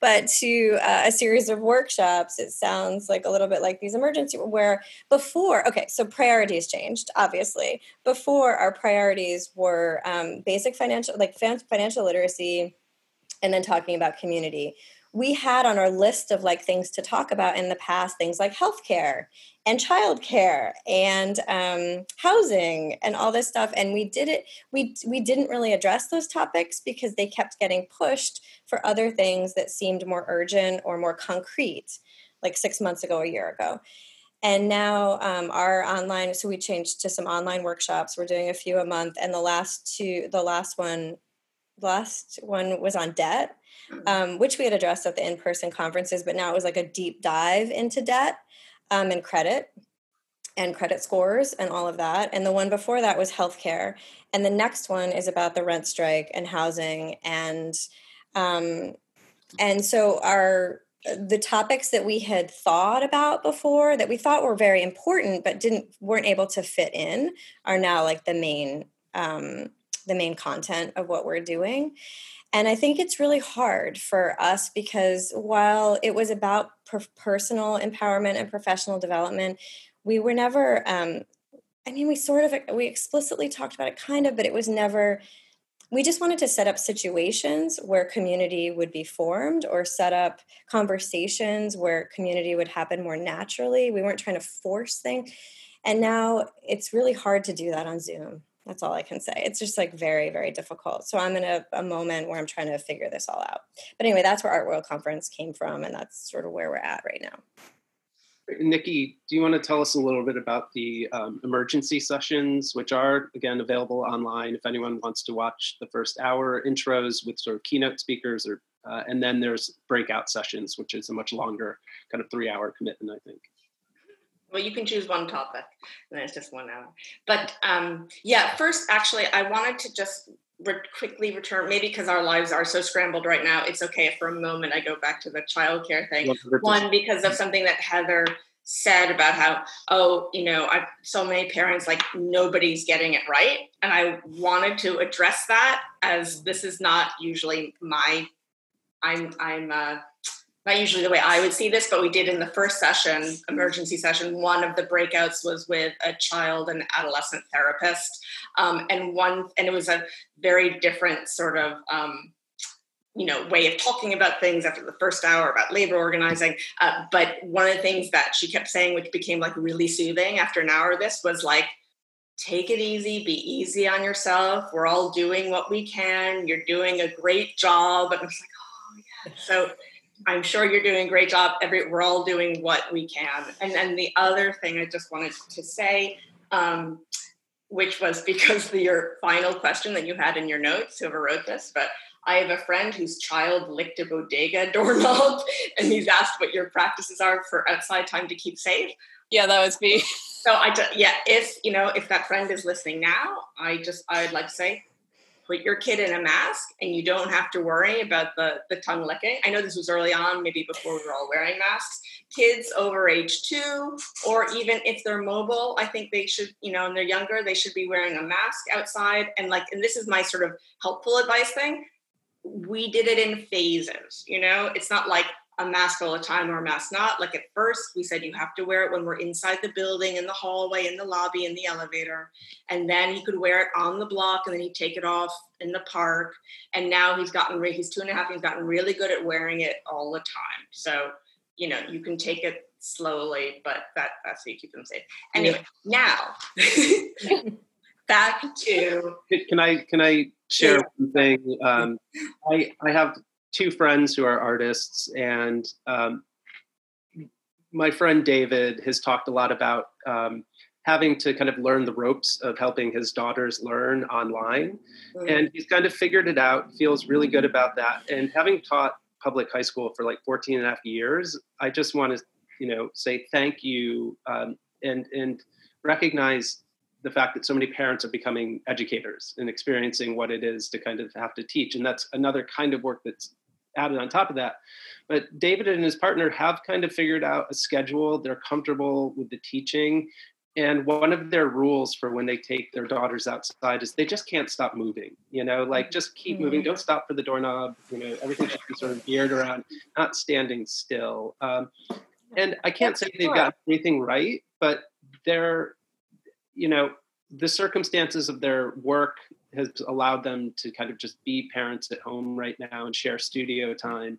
but to uh, a series of workshops, it sounds like a little bit like these emergency where before, okay, so priorities changed. Obviously, before our priorities were um, basic financial, like financial literacy, and then talking about community we had on our list of like things to talk about in the past things like healthcare and childcare and um, housing and all this stuff and we did it we we didn't really address those topics because they kept getting pushed for other things that seemed more urgent or more concrete like six months ago a year ago and now um, our online so we changed to some online workshops we're doing a few a month and the last two the last one last one was on debt. Um, which we had addressed at the in-person conferences, but now it was like a deep dive into debt um, and credit and credit scores and all of that. And the one before that was healthcare. And the next one is about the rent strike and housing. And um, and so our the topics that we had thought about before that we thought were very important but didn't weren't able to fit in are now like the main um, the main content of what we're doing and I think it's really hard for us because while it was about per- personal empowerment and professional development, we were never, um, I mean, we sort of, we explicitly talked about it kind of, but it was never, we just wanted to set up situations where community would be formed or set up conversations where community would happen more naturally. We weren't trying to force things. And now it's really hard to do that on Zoom. That's all I can say. It's just like very, very difficult. So I'm in a, a, moment where I'm trying to figure this all out. But anyway, that's where Art World Conference came from, and that's sort of where we're at right now. Nikki, do you want to tell us a little bit about the um, emergency sessions, which are again available online if anyone wants to watch the first hour intros with sort of keynote speakers, or uh, and then there's breakout sessions, which is a much longer kind of three-hour commitment, I think well you can choose one topic and it's just one hour. But um, yeah first actually i wanted to just re- quickly return maybe because our lives are so scrambled right now it's okay if for a moment i go back to the childcare thing. One because of something that heather said about how oh you know i so many parents like nobody's getting it right and i wanted to address that as this is not usually my i'm i'm uh not usually the way I would see this, but we did in the first session, emergency session. One of the breakouts was with a child and adolescent therapist, um, and one, and it was a very different sort of, um, you know, way of talking about things after the first hour about labor organizing. Uh, but one of the things that she kept saying, which became like really soothing after an hour of this, was like, take it easy, be easy on yourself. We're all doing what we can. You're doing a great job, and I was like, oh yeah. So I'm sure you're doing a great job. Every we're all doing what we can. And then the other thing I just wanted to say, um, which was because of your final question that you had in your notes, whoever wrote this, but I have a friend whose child licked a bodega doorknob, and he's asked what your practices are for outside time to keep safe. Yeah, that was me. So I, just, yeah, if you know, if that friend is listening now, I just I'd like to say put your kid in a mask and you don't have to worry about the, the tongue licking. I know this was early on, maybe before we were all wearing masks. Kids over age two, or even if they're mobile, I think they should, you know, and they're younger, they should be wearing a mask outside. And like, and this is my sort of helpful advice thing. We did it in phases, you know, it's not like a mask all the time or a mask not. Like at first, we said you have to wear it when we're inside the building, in the hallway, in the lobby, in the elevator. And then he could wear it on the block and then he'd take it off in the park. And now he's gotten, he's two and a half, he's gotten really good at wearing it all the time. So, you know, you can take it slowly, but that, that's how you keep them safe. Anyway, yeah. now back to. Can I, can I share yeah. one thing? Um, I, I have two friends who are artists, and um, my friend David has talked a lot about um, having to kind of learn the ropes of helping his daughters learn online. Mm-hmm. And he's kind of figured it out, feels really good about that. And having taught public high school for like 14 and a half years, I just want to, you know, say thank you um, and, and recognize the fact that so many parents are becoming educators and experiencing what it is to kind of have to teach. And that's another kind of work that's added on top of that. But David and his partner have kind of figured out a schedule. They're comfortable with the teaching. And one of their rules for when they take their daughters outside is they just can't stop moving. You know, like just keep mm-hmm. moving. Don't stop for the doorknob. You know, everything should be sort of geared around not standing still. Um, and I can't say they've got anything right, but they're, you know, the circumstances of their work has allowed them to kind of just be parents at home right now and share studio time.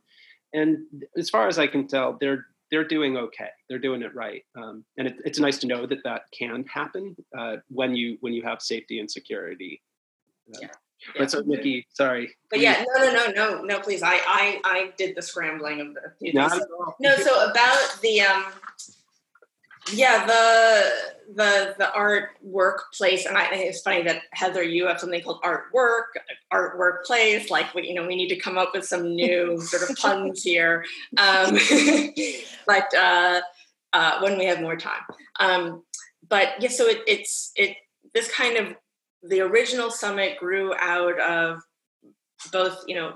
And as far as I can tell, they're they're doing okay. They're doing it right, um, and it, it's nice to know that that can happen uh, when you when you have safety and security. Uh, yeah. Yeah. But so, Nikki, sorry. But yeah, no, no, no, no, no. Please, I, I, I did the scrambling of the. no, so about the um, yeah the the the art workplace and i think it's funny that heather you have something called art work art workplace like we, you know we need to come up with some new sort of puns here. Um, but uh, uh, when we have more time. Um, but yeah so it, it's it this kind of the original summit grew out of both you know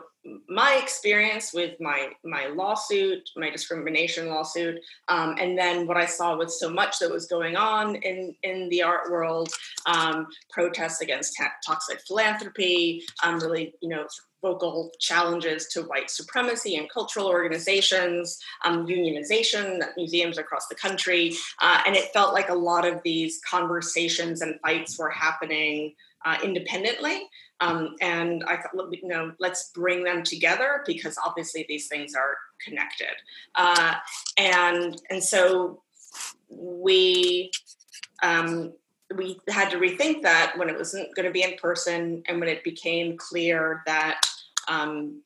my experience with my my lawsuit, my discrimination lawsuit, um, and then what I saw with so much that was going on in in the art world, um, protests against ta- toxic philanthropy, um, really you know vocal challenges to white supremacy and cultural organizations, um, unionization at museums across the country, uh, and it felt like a lot of these conversations and fights were happening uh, independently. Um, and I thought, you know, let's bring them together because obviously these things are connected. Uh, and and so we um, we had to rethink that when it wasn't going to be in person, and when it became clear that. Um,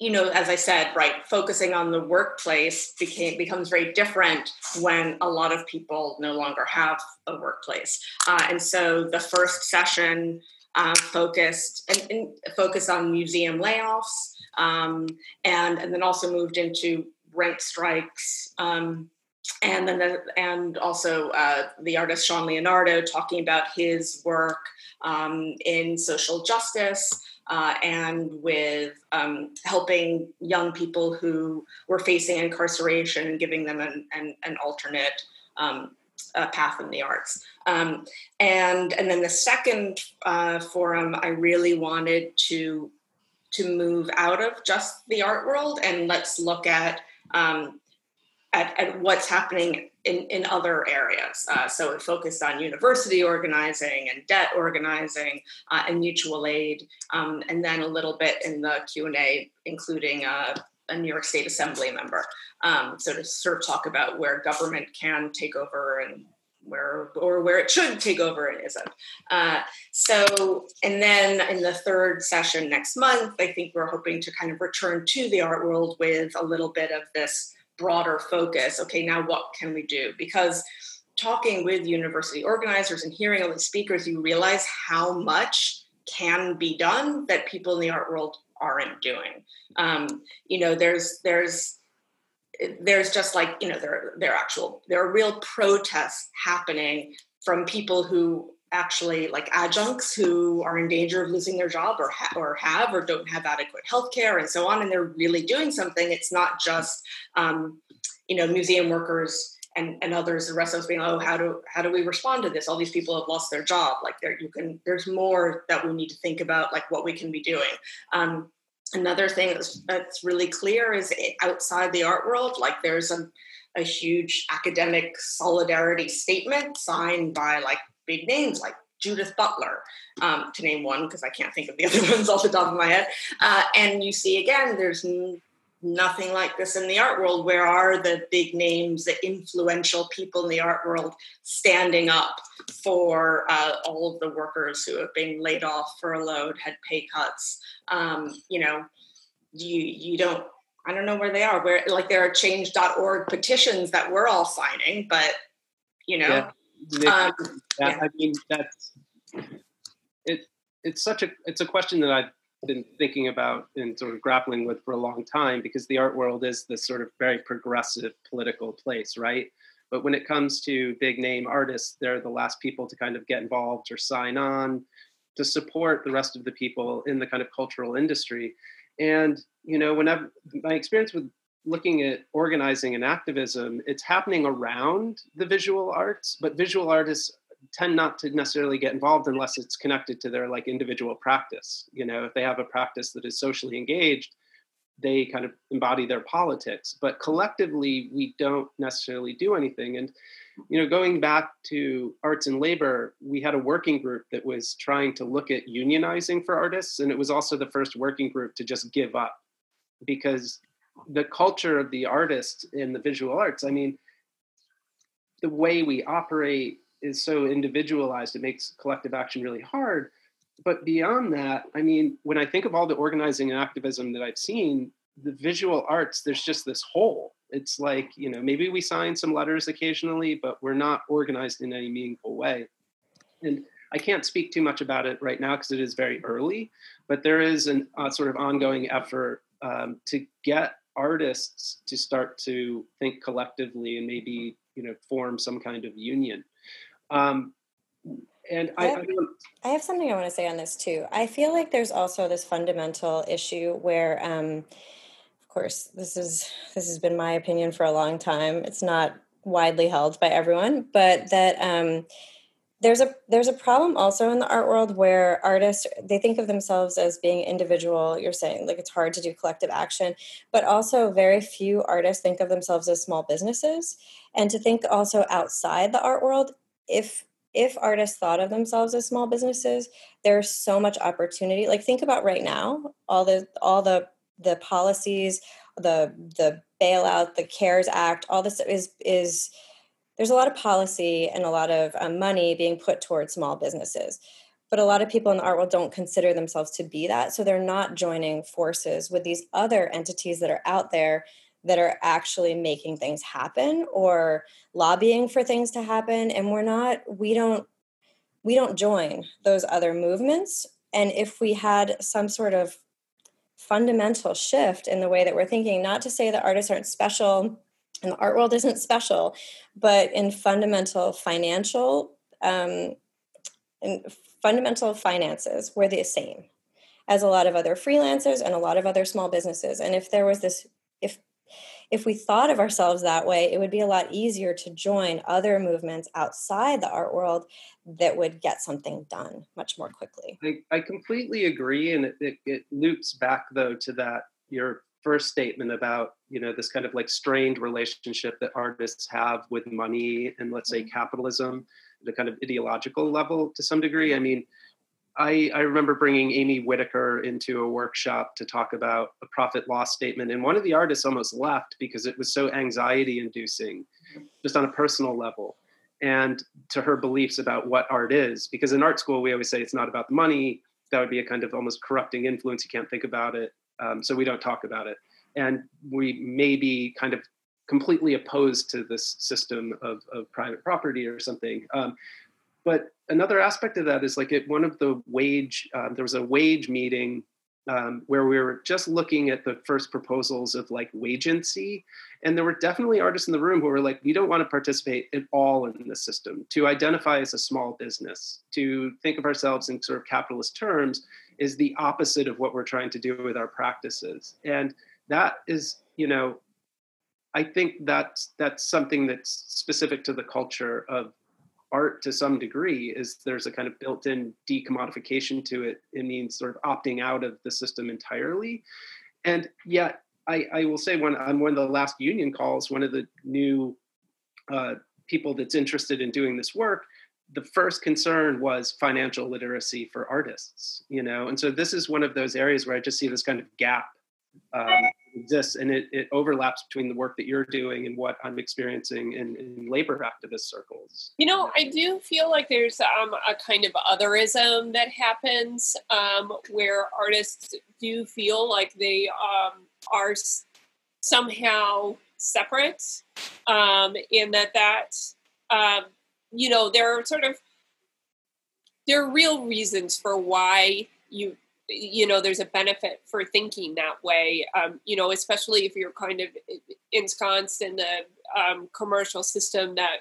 you know, as I said, right, focusing on the workplace became becomes very different when a lot of people no longer have a workplace. Uh, and so the first session uh, focused and, and, on museum layoffs, um, and and then also moved into rent strikes. Um, and then the, and also uh, the artist Shaun Leonardo talking about his work um, in social justice uh, and with um, helping young people who were facing incarceration and giving them an, an, an alternate um, uh, path in the arts. Um, and and then the second uh, forum, I really wanted to to move out of just the art world and let's look at um, at, at, what's happening in, in other areas. Uh, so it focused on university organizing and debt organizing uh, and mutual aid, um, and then a little bit in the Q and A, including uh, a New York State Assembly member. Um, so to sort of talk about where government can take over and where or where it should take over and isn't. Uh, so, and then in the third session next month, I think we're hoping to kind of return to the art world with a little bit of this broader focus. Okay, now what can we do? Because talking with university organizers and hearing all the speakers, you realize how much can be done that people in the art world aren't doing. Um, you know, there's there's there's just like you know there there are actual there are real protests happening from people who actually like adjuncts who are in danger of losing their job or ha- or have or don't have adequate health care and so on and they're really doing something it's not just um, you know museum workers and, and others the rest of us being oh how do how do we respond to this? All these people have lost their job. Like there you can there's more that we need to think about like what we can be doing. Um, another thing that's, that's really clear is outside the art world, like there's a, a huge academic solidarity statement signed by like big names like Judith Butler, um, to name one, because I can't think of the other ones off the top of my head. Uh, and you see again, there's nothing like this in the art world. Where are the big names, the influential people in the art world standing up for uh, all of the workers who have been laid off, furloughed, had pay cuts? Um, you know, you you don't. I don't know where they are. Where like there are change.org petitions that we're all signing, but you know. Yeah. Um, yeah. I mean, that's it. It's such a it's a question that I've been thinking about and sort of grappling with for a long time because the art world is this sort of very progressive political place, right? But when it comes to big name artists, they're the last people to kind of get involved or sign on to support the rest of the people in the kind of cultural industry. And you know, whenever my experience with looking at organizing and activism, it's happening around the visual arts, but visual artists tend not to necessarily get involved unless it's connected to their like individual practice. You know, if they have a practice that is socially engaged, they kind of embody their politics. But collectively, we don't necessarily do anything. And you know, going back to arts and labor, we had a working group that was trying to look at unionizing for artists, and it was also the first working group to just give up because the culture of the artist in the visual arts i mean the way we operate is so individualized it makes collective action really hard. But beyond that i mean when i think of all the organizing and activism that i've seen the visual arts there's just this hole. It's like you know maybe we sign some letters occasionally but we're not organized in any meaningful way. And i can't speak too much about it right now because it is very early but there is a uh, sort of ongoing effort um, to get artists to start to think collectively and maybe you know form some kind of union um, and I, I, have, I, have, something I want to say on this too. I feel like there's also this fundamental issue where, um, of course, this is this has been my opinion for a long time. It's not widely held by everyone, but that um, there's a there's a problem also in the art world where artists they think of themselves as being individual you're saying like it's hard to do collective action but also very few artists think of themselves as small businesses and to think also outside the art world if if artists thought of themselves as small businesses there's so much opportunity. Like think about right now all the all the the policies the the bailout the cares act all this is is there's a lot of policy and a lot of um, money being put towards small businesses. But a lot of people in the art world don't consider themselves to be that so they're not joining forces with these other entities that are out there that are actually making things happen or lobbying for things to happen and we're not we don't we don't join those other movements and if we had some sort of fundamental shift in the way that we're thinking not to say that artists aren't special and the art world isn't special, but in fundamental financial, um, in fundamental finances, we're the same as a lot of other freelancers and a lot of other small businesses. And if there was this, if we thought of ourselves that way, it would be a lot easier to join other movements outside the art world that would get something done much more quickly. I, I completely agree. And it, it, it loops back, though, to that your first statement about you know this kind of like strained relationship that artists have with money and let's say mm-hmm. capitalism the kind of ideological level to some degree i mean I, I remember bringing Amy Whitaker into a workshop to talk about a profit loss statement, and one of the artists almost left because it was so anxiety inducing, just on a personal level, and to her beliefs about what art is. Because in art school, we always say it's not about the money. That would be a kind of almost corrupting influence. You can't think about it um, so we don't talk about it. And we may be kind of completely opposed to this system of, of private property or something. Um, but another aspect of that is like at one of the wage, um, there was a wage meeting um, where we were just looking at the first proposals of like wagency. And there were definitely artists in the room who were like, we don't want to participate at all in the system, to identify as a small business, to think of ourselves in sort of capitalist terms is the opposite of what we're trying to do with our practices. And that is, you know, I think that's that's something that's specific to the culture of art to some degree is there's a kind of built-in decommodification to it. It means sort of opting out of the system entirely. And yet, I, I will say when on one of the last union calls, one of the new uh, people that's interested in doing this work, the first concern was financial literacy for artists. You know, and so this is one of those areas where I just see this kind of gap um, exists and it, it overlaps between the work that you're doing and what i'm experiencing in, in labor activist circles. You know i do feel like there's um, a kind of otherism that happens um, where artists do feel like they um, are somehow separate um, in that that um, you know there are sort of there are real reasons for why you you know there's a benefit for thinking that way um, you know especially if you're kind of ensconced in the um, commercial system that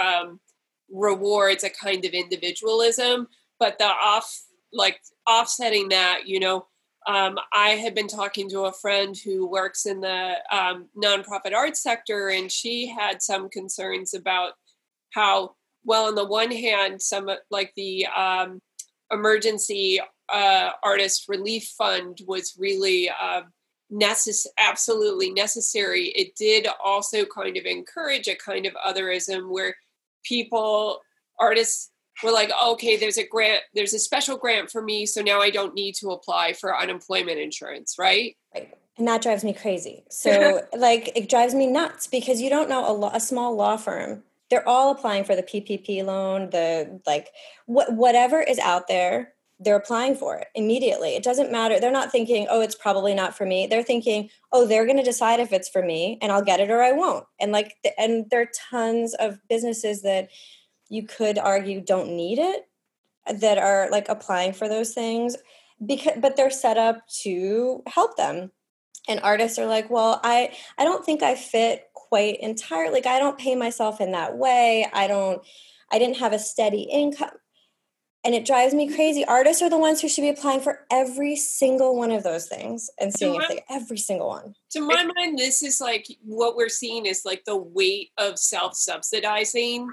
um, rewards a kind of individualism. But the off like offsetting that you know um, i had been talking to a friend who works in the um, nonprofit arts sector and she had some concerns about how well on the one hand some like the um, emergency uh, artist relief fund was really uh, necess- absolutely necessary. It did also kind of encourage a kind of otherism where people, artists, were like, okay, there's a grant, there's a special grant for me, so now I don't need to apply for unemployment insurance, right? Right. And that drives me crazy. So, like, it drives me nuts because you don't know a, a small law firm they're all applying for the PPP loan, the like what whatever is out there they're applying for it immediately. It doesn't matter. They're not thinking, oh, it's probably not for me. They're thinking, oh, they're going to decide if it's for me and I'll get it or I won't. And like, and there are tons of businesses that you could argue don't need it that are like applying for those things because, but they're set up to help them. And artists are like, well, I, I don't think I fit quite entirely. Like, I don't pay myself in that way. I don't, I didn't have a steady income and it drives me crazy. Artists are the ones who should be applying for every single one of those things and seeing my, if they every single one. To my mind, this is like what we're seeing is like the weight of self-subsidizing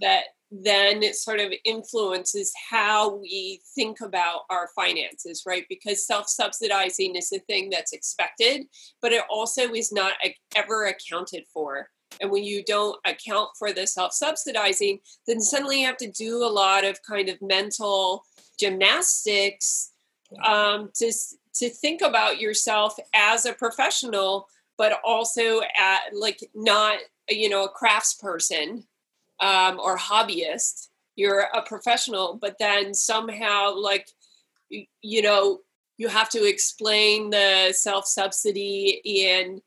that then it sort of influences how we think about our finances, right? Because self-subsidizing is a thing that's expected, but it also is not ever accounted for and when you don't account for the self subsidizing, then suddenly you have to do a lot of kind of mental gymnastics um, to, to think about yourself as a professional, but also at like not, you know, a craftsperson um, or hobbyist. You're a professional, but then somehow, like, you know, you have to explain the self subsidy in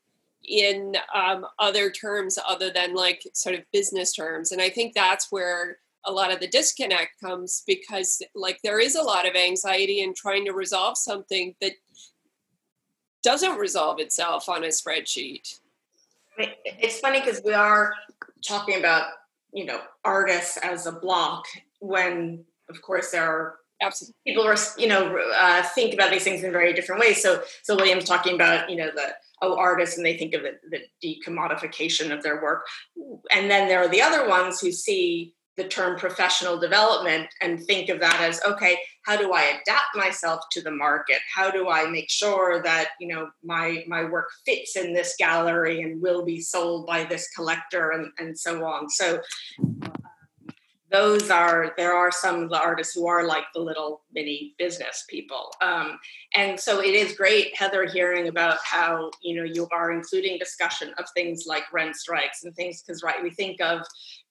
in um, other terms other than like sort of business terms and i think that's where a lot of the disconnect comes because like there is a lot of anxiety in trying to resolve something that doesn't resolve itself on a spreadsheet it's funny because we are talking about you know artists as a block when of course there are Absolutely. people are you know uh, think about these things in very different ways so so william's talking about you know the oh artists and they think of it, the decommodification of their work. And then there are the other ones who see the term professional development and think of that as okay how do i adapt myself to the market? How do i make sure that you know my my work fits in this gallery and will be sold by this collector and, and so on? So those are there are some of the artists who are like the little mini business people. Um, and so it is great heather hearing about how you know you are including discussion of things like rent strikes and things because right we think of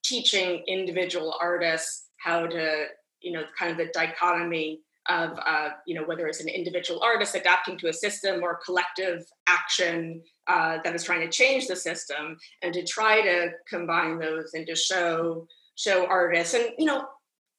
teaching individual artists how to you know kind of the dichotomy of uh, you know whether it's an individual artist adapting to a system or collective action uh, that is trying to change the system and to try to combine those and to show show artists and you know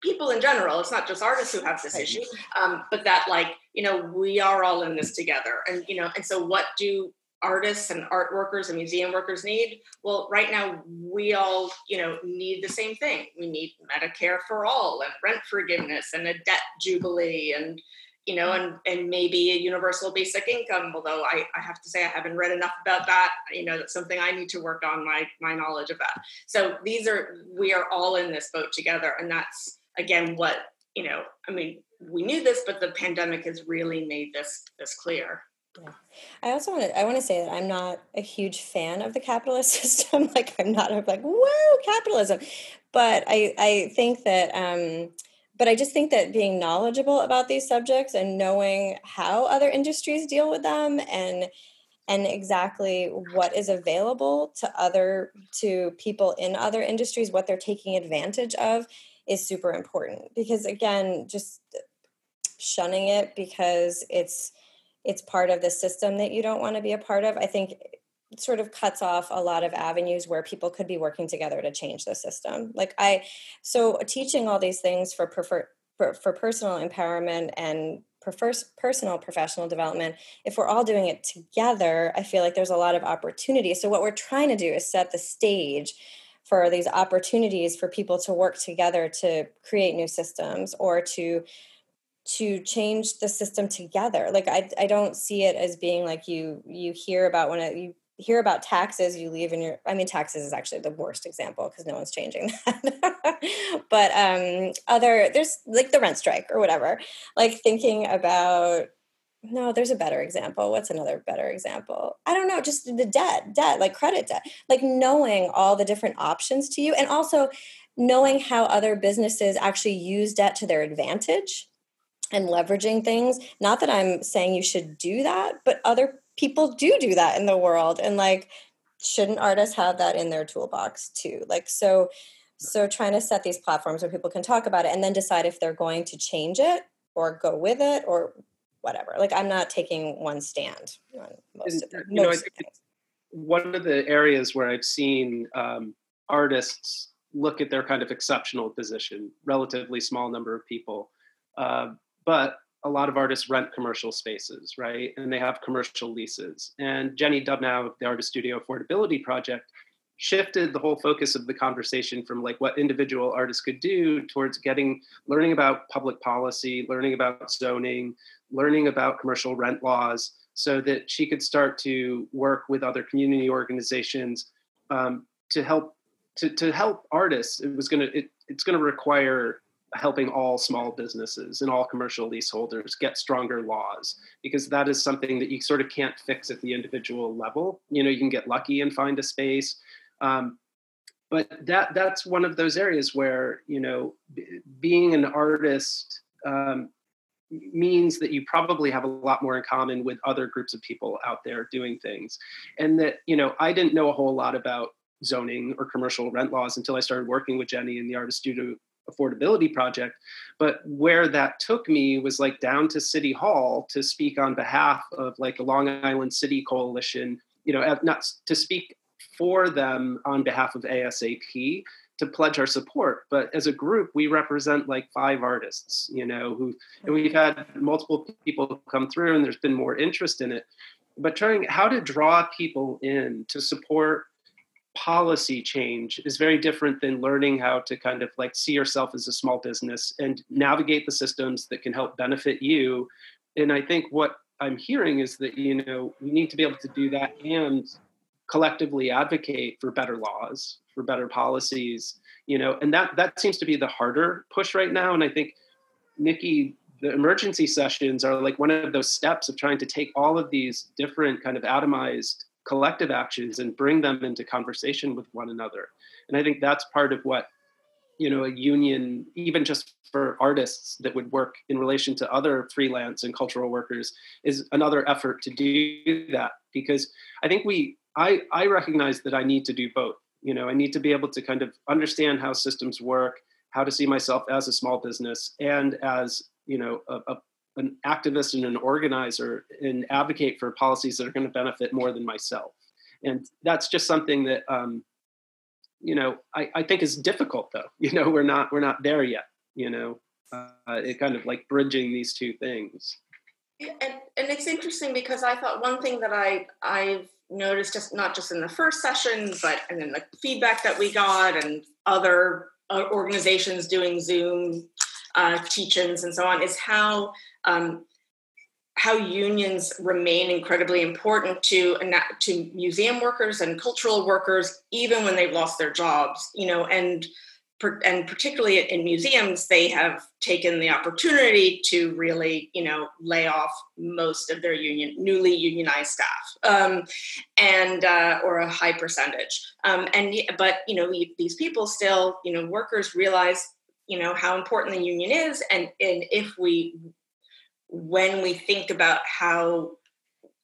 people in general it's not just artists who have this issue um, but that like you know we are all in this together and you know and so what do artists and art workers and museum workers need? Well right now we all you know need the same thing. We need medicare for all and rent forgiveness and a debt jubilee and you know, and and maybe a universal basic income. Although I, I have to say I haven't read enough about that. You know, that's something I need to work on my my knowledge of that. So these are we are all in this boat together, and that's again what you know. I mean, we knew this, but the pandemic has really made this this clear. Yeah. I also want to I want to say that I'm not a huge fan of the capitalist system. like I'm not I'm like whoa capitalism, but I I think that um, but I just think that being knowledgeable about these subjects and knowing how other industries deal with them and and exactly what is available to other to people in other industries what they're taking advantage of is super important. Because again just shunning it because it's it's part of the system that you don't want to be a part of i think sort of cuts off a lot of avenues where people could be working together to change the system. Like i so teaching all these things for prefer for, for personal empowerment and personal professional development if we're all doing it together i feel like there's a lot of opportunity. So what we're trying to do is set the stage for these opportunities for people to work together to create new systems or to to change the system together. Like i, I don't see it as being like you you hear about when it, you hear about taxes you leave in your i mean taxes is actually the worst example because no one's changing that. But um other there's like the rent strike or whatever. Like thinking about no there's a better example. What's another better example? I don't know just the debt debt like credit debt. Like knowing all the different options to you and also knowing how other businesses actually use debt to their advantage and leveraging things. Not that i'm saying you should do that but other people do do that in the world and like shouldn't artists have that in their toolbox too? Like so so trying to set these platforms where people can talk about it and then decide if they're going to change it or go with it or whatever. Like i'm not taking one stand on most of the, you know, one of the areas where i've seen um, artists look at their kind of exceptional position relatively small number of people uh, but a lot of artists rent commercial spaces, right? And they have commercial leases. And Jenny Dubnau, of the Artist Studio Affordability Project, shifted the whole focus of the conversation from like what individual artists could do towards getting learning about public policy, learning about zoning, learning about commercial rent laws, so that she could start to work with other community organizations um, to help to, to help artists. It was gonna it, it's gonna require helping all small businesses and all commercial leaseholders get stronger laws because that is something that you sort of can't fix at the individual level. You know you can get lucky and find a space. Um, but that that's one of those areas where you know b- being an artist um, means that you probably have a lot more in common with other groups of people out there doing things. And that you know i didn't know a whole lot about zoning or commercial rent laws until i started working with jenny in the artist studio affordability project but where that took me was like down to city hall to speak on behalf of like the long island city coalition you know not to speak for them on behalf of asap to pledge our support. But as a group we represent like five artists you know who and we've had multiple people come through and there's been more interest in it. But trying how to draw people in to support policy change is very different than learning how to kind of like see yourself as a small business and navigate the systems that can help benefit you. And i think what i'm hearing is that you know we need to be able to do that and collectively advocate for better laws for better policies you know and that that seems to be the harder push right now. And i think nikki the emergency sessions are like one of those steps of trying to take all of these different kind of atomized collective actions and bring them into conversation with one another. And i think that's part of what you know a union even just for artists that would work in relation to other freelance and cultural workers is another effort to do that. Because i think we i i recognize that i need to do both you know i need to be able to kind of understand how systems work how to see myself as a small business and as you know a, a an activist and an organizer and advocate for policies that are going to benefit more than myself. And that's just something that um, you know I, I think is difficult though. You know, we're not we're not there yet. You know, uh, it kind of like bridging these two things. Yeah, And, and it's interesting because I thought one thing that I I've noticed just not just in the first session, but and then the feedback that we got and other organizations doing Zoom uh, teach-ins and so on is how um, how unions remain incredibly important to to museum workers and cultural workers even when they've lost their jobs you know and and particularly in museums they have taken the opportunity to really you know lay off most of their union newly unionized staff um, and uh, or a high percentage. Um, and but you know these people still you know workers realize you know how important the union is and and if we when we think about how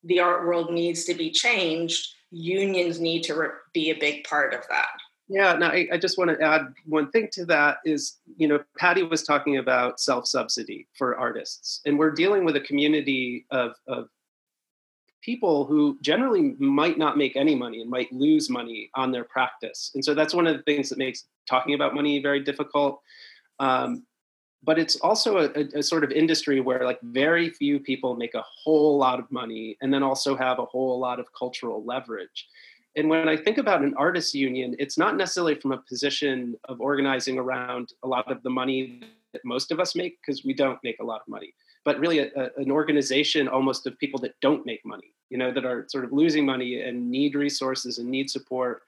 the art world needs to be changed unions need to re- be a big part of that yeah, now I, I, just want to add one thing to that is, you know, Patty was talking about self subsidy for artists, and we're dealing with a community of, of people who generally might not make any money and might lose money on their practice. And so that's one of the things that makes talking about money very difficult. Um, but it's also a, a, a, sort of industry where like very few people make a whole lot of money and then also have a whole lot of cultural leverage and when I think about an artists union, it's not necessarily from a position of organizing around a lot of the money that most of us make, because we don't make a lot of money, but really a, an organization almost of people that don't make money, you know, that are sort of losing money and need resources and need support.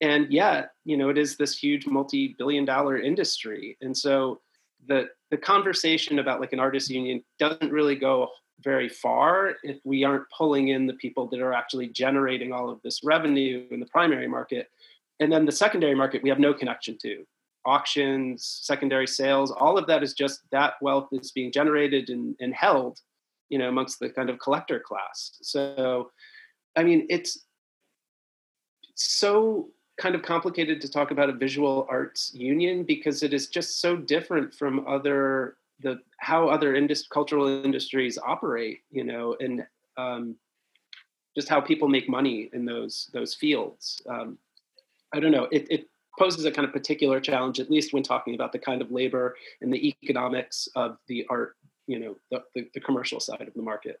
And yet, you know, it is this huge multi-billion dollar industry. And so the the conversation about like an artists union doesn't really go very far if we aren't pulling in the people that are actually generating all of this revenue in the primary market. And then the secondary market, we have no connection to. Auctions, secondary sales, all of that is just that wealth is being generated and, and held, you know, amongst the kind of collector class. So, I mean, it's so kind of complicated to talk about a visual arts union because it is just so different from other the how other indus- cultural industries operate, you know, and um, just how people make money in those those fields. Um, I don't know. It, it poses a kind of particular challenge, at least when talking about the kind of labor and the economics of the art, you know, the, the, the commercial side of the market.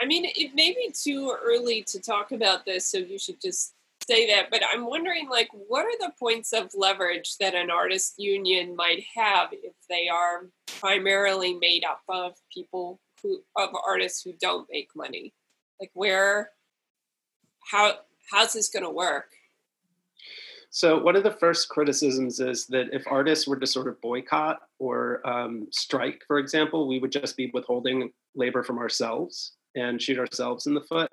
I mean, it may be too early to talk about this, so you should just say that, but I'm wondering, like, what are the points of leverage that an artist union might have if they are primarily made up of people who of artists who don't make money? Like, where, how, how's this going to work? So one of the first criticisms is that if artists were to sort of boycott or um, strike, for example, we would just be withholding labor from ourselves and shoot ourselves in the foot.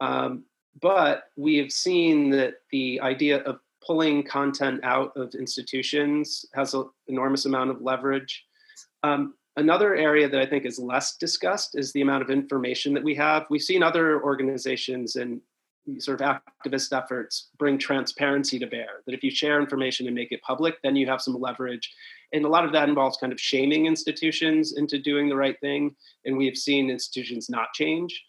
Um, but we have seen that the idea of pulling content out of institutions has an enormous amount of leverage. Um, another area that I think is less discussed is the amount of information that we have. We've seen other organizations and sort of activist efforts bring transparency to bear that if you share information and make it public, then you have some leverage. And a lot of that involves kind of shaming institutions into doing the right thing. And we have seen institutions not change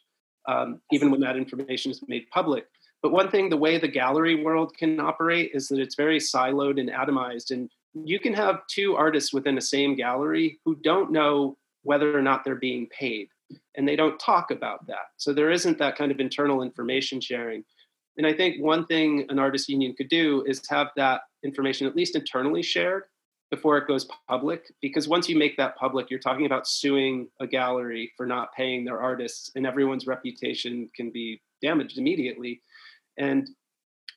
um, even when that information is made public. But one thing, the way the gallery world can operate is that it's very siloed and atomized. And you can have two artists within the same gallery who don't know whether or not they're being paid. And they don't talk about that. So there isn't that kind of internal information sharing. And I think one thing an artist union could do is have that information at least internally shared before it goes public because once you make that public you're talking about suing a gallery for not paying their artists and everyone's reputation can be damaged immediately. And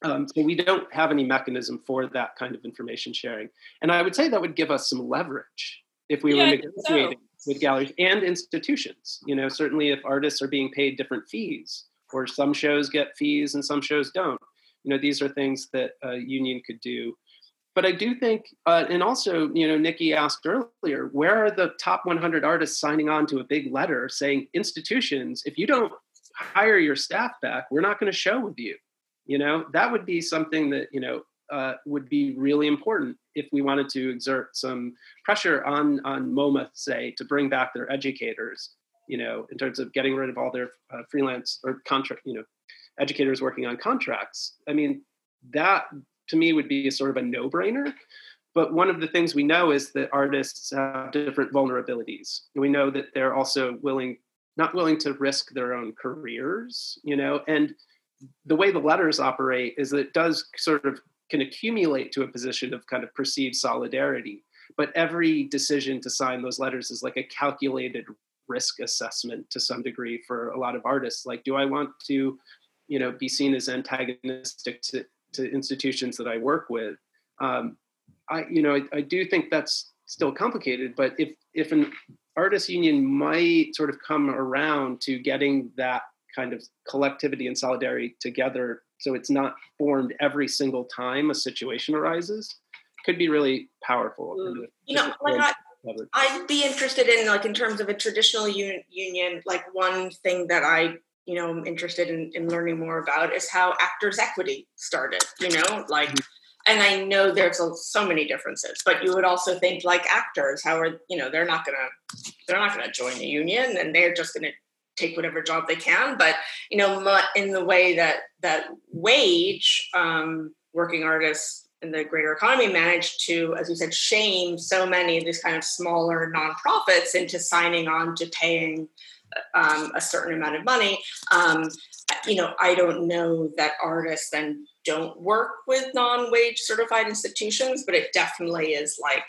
um, so we don't have any mechanism for that kind of information sharing. And i would say that would give us some leverage if we yeah, were negotiating so. with galleries and institutions. You know certainly if artists are being paid different fees or some shows get fees and some shows don't. You know these are things that a union could do but I do think, uh, and also, you know, Nikki asked earlier, where are the top 100 artists signing on to a big letter saying, institutions, if you don't hire your staff back, we're not going to show with you. You know, that would be something that, you know, uh, would be really important if we wanted to exert some pressure on on MoMA, say, to bring back their educators. You know, in terms of getting rid of all their uh, freelance or contract, you know, educators working on contracts. I mean, that to me would be a sort of a no-brainer. But one of the things we know is that artists have different vulnerabilities. We know that they're also willing, not willing to risk their own careers, you know, and the way the letters operate is that it does sort of can accumulate to a position of kind of perceived solidarity. But every decision to sign those letters is like a calculated risk assessment to some degree for a lot of artists. Like, do I want to, you know, be seen as antagonistic to, to institutions that I work with? Um, I, you know, I, I do think that's still complicated, but if if an artist union might sort of come around to getting that kind of collectivity and solidarity together so it's not formed every single time a situation arises could be really powerful mm. you know like I, i'd be interested in like in terms of a traditional un- union like one thing that i you know i'm interested in, in learning more about is how actors equity started you know like mm-hmm and I know there's a, so many differences, but you would also think like actors, how are you know they're not gonna they're not gonna join the union and they're just gonna take whatever job they can. But you know, in the way that that wage um, working artists in the greater economy managed to, as you said, shame so many of these kind of smaller nonprofits into signing on to paying um, a certain amount of money. Um, you know, I don't know that artists then don't work with non-wage certified institutions, but it definitely is like,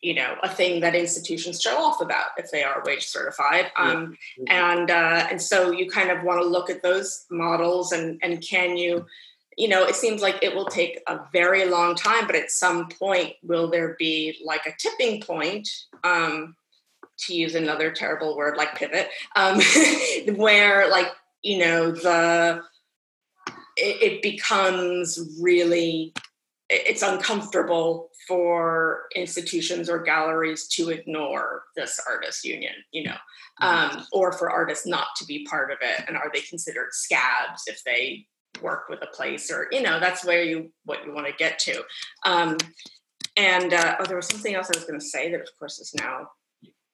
you know, a thing that institutions show off about if they are wage certified. Um, and uh, and so you kind of want to look at those models and and can you, you know, it seems like it will take a very long time, but at some point, will there be like a tipping point? Um, to use another terrible word like pivot, um, where like you know the it, it becomes really it's uncomfortable for institutions or galleries to ignore this artist union you know mm-hmm. um, or for artists not to be part of it and are they considered scabs if they work with a place or you know that's where you what you want to get to um, and uh, oh there was something else i was going to say that of course is now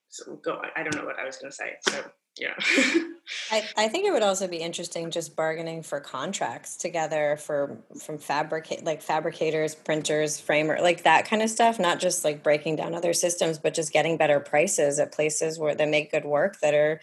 so go i don't know what i was going to say so yeah. I, I think it would also be interesting just bargaining for contracts together for from fabricate like fabricators printers framer like that kind of stuff not just like breaking down other systems but just getting better prices at places where they make good work that are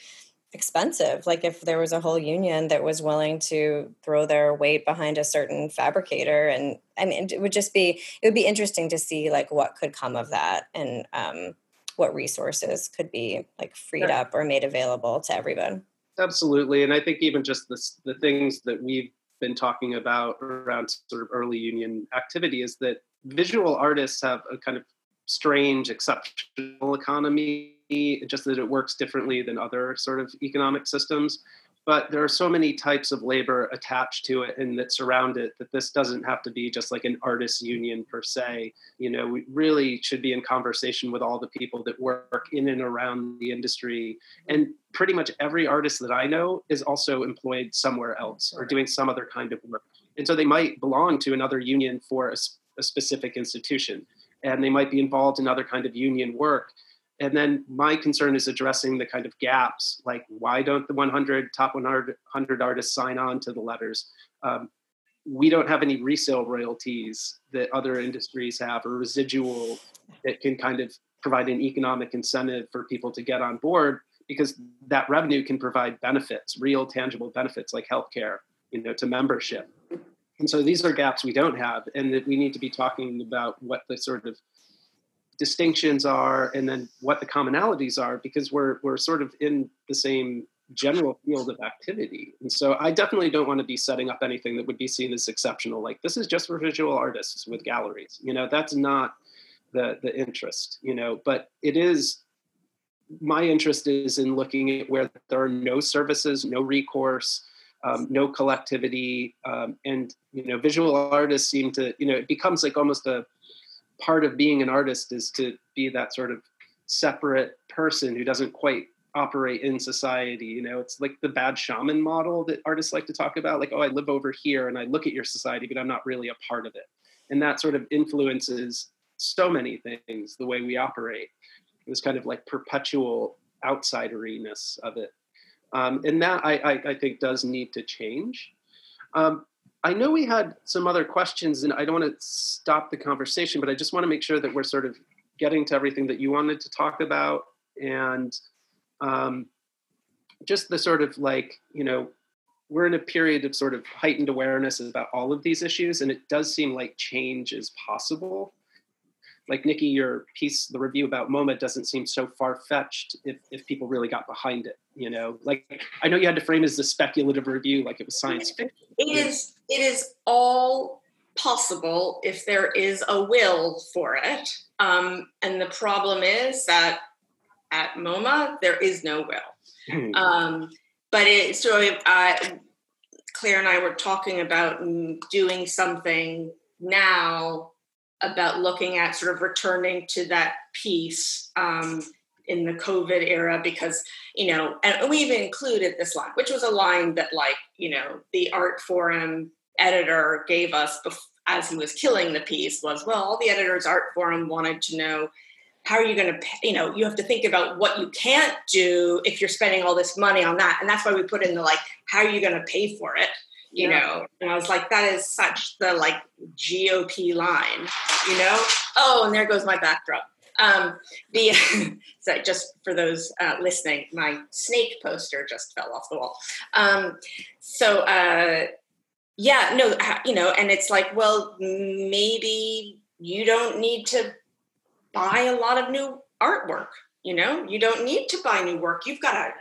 expensive. Like if there was a whole union that was willing to throw their weight behind a certain fabricator and i mean it would just be it would be interesting to see like what could come of that and um what resources could be like freed up or made available to everyone. Absolutely. And I think even just this, the things that we've been talking about around sort of early union activity is that visual artists have a kind of strange exceptional economy just that it works differently than other sort of economic systems but there are so many types of labor attached to it and that surround it that this doesn't have to be just like an artist union per se. You know we really should be in conversation with all the people that work in and around the industry. And pretty much every artist that i know is also employed somewhere else or doing some other kind of work. And so they might belong to another union for a, a specific institution. And they might be involved in other kind of union work and then my concern is addressing the kind of gaps like why don't the 100 top 100 artists sign on to the letters? Um, we don't have any resale royalties that other industries have or residual that can kind of provide an economic incentive for people to get on board because that revenue can provide benefits real tangible benefits like healthcare you know to membership. And so these are gaps we don't have and that we need to be talking about what the sort of distinctions are and then what the commonalities are because we're we're sort of in the same general field of activity. And so i definitely don't want to be setting up anything that would be seen as exceptional like this is just for visual artists with galleries you know that's not the the interest you know but it is my interest is in looking at where there are no services no recourse um, no collectivity um, and you know visual artists seem to you know it becomes like almost a part of being an artist is to be that sort of separate person who doesn't quite operate in society you know? It's like the bad shaman model that artists like to talk about like oh i live over here and i look at your society but i'm not really a part of it. And that sort of influences so many things the way we operate. This kind of like perpetual outsideriness of it. Um, and that I, I, I, think does need to change. Um, I know we had some other questions, and I don't want to stop the conversation, but I just want to make sure that we're sort of getting to everything that you wanted to talk about, and um, just the sort of like you know we're in a period of sort of heightened awareness about all of these issues, and it does seem like change is possible. Like Nikki, your piece, the review about MoMA doesn't seem so far fetched if, if people really got behind it. You know, like I know you had to frame it as a speculative review, like it was science fiction. It is. It is all possible if there is a will for it. Um, and the problem is that at MoMA there is no will. Hmm. um, but it so uh, Claire and I were talking about doing something now about looking at sort of returning to that piece um, in the COVID era because, you know, and we even included this line, which was a line that, like, you know, the Artforum editor gave us as he was killing the piece was, well, all the editors Artforum wanted to know how are you going to you know you have to think about what you can't do if you're spending all this money on that. And that's why we put in the like how are you going to pay for it you yeah. know and i was like that is such the like gop line you know oh and there goes my backdrop um the so just for those uh, listening my snake poster just fell off the wall um so uh yeah no you know and it's like well maybe you don't need to buy a lot of new artwork you know you don't need to buy new work you've got a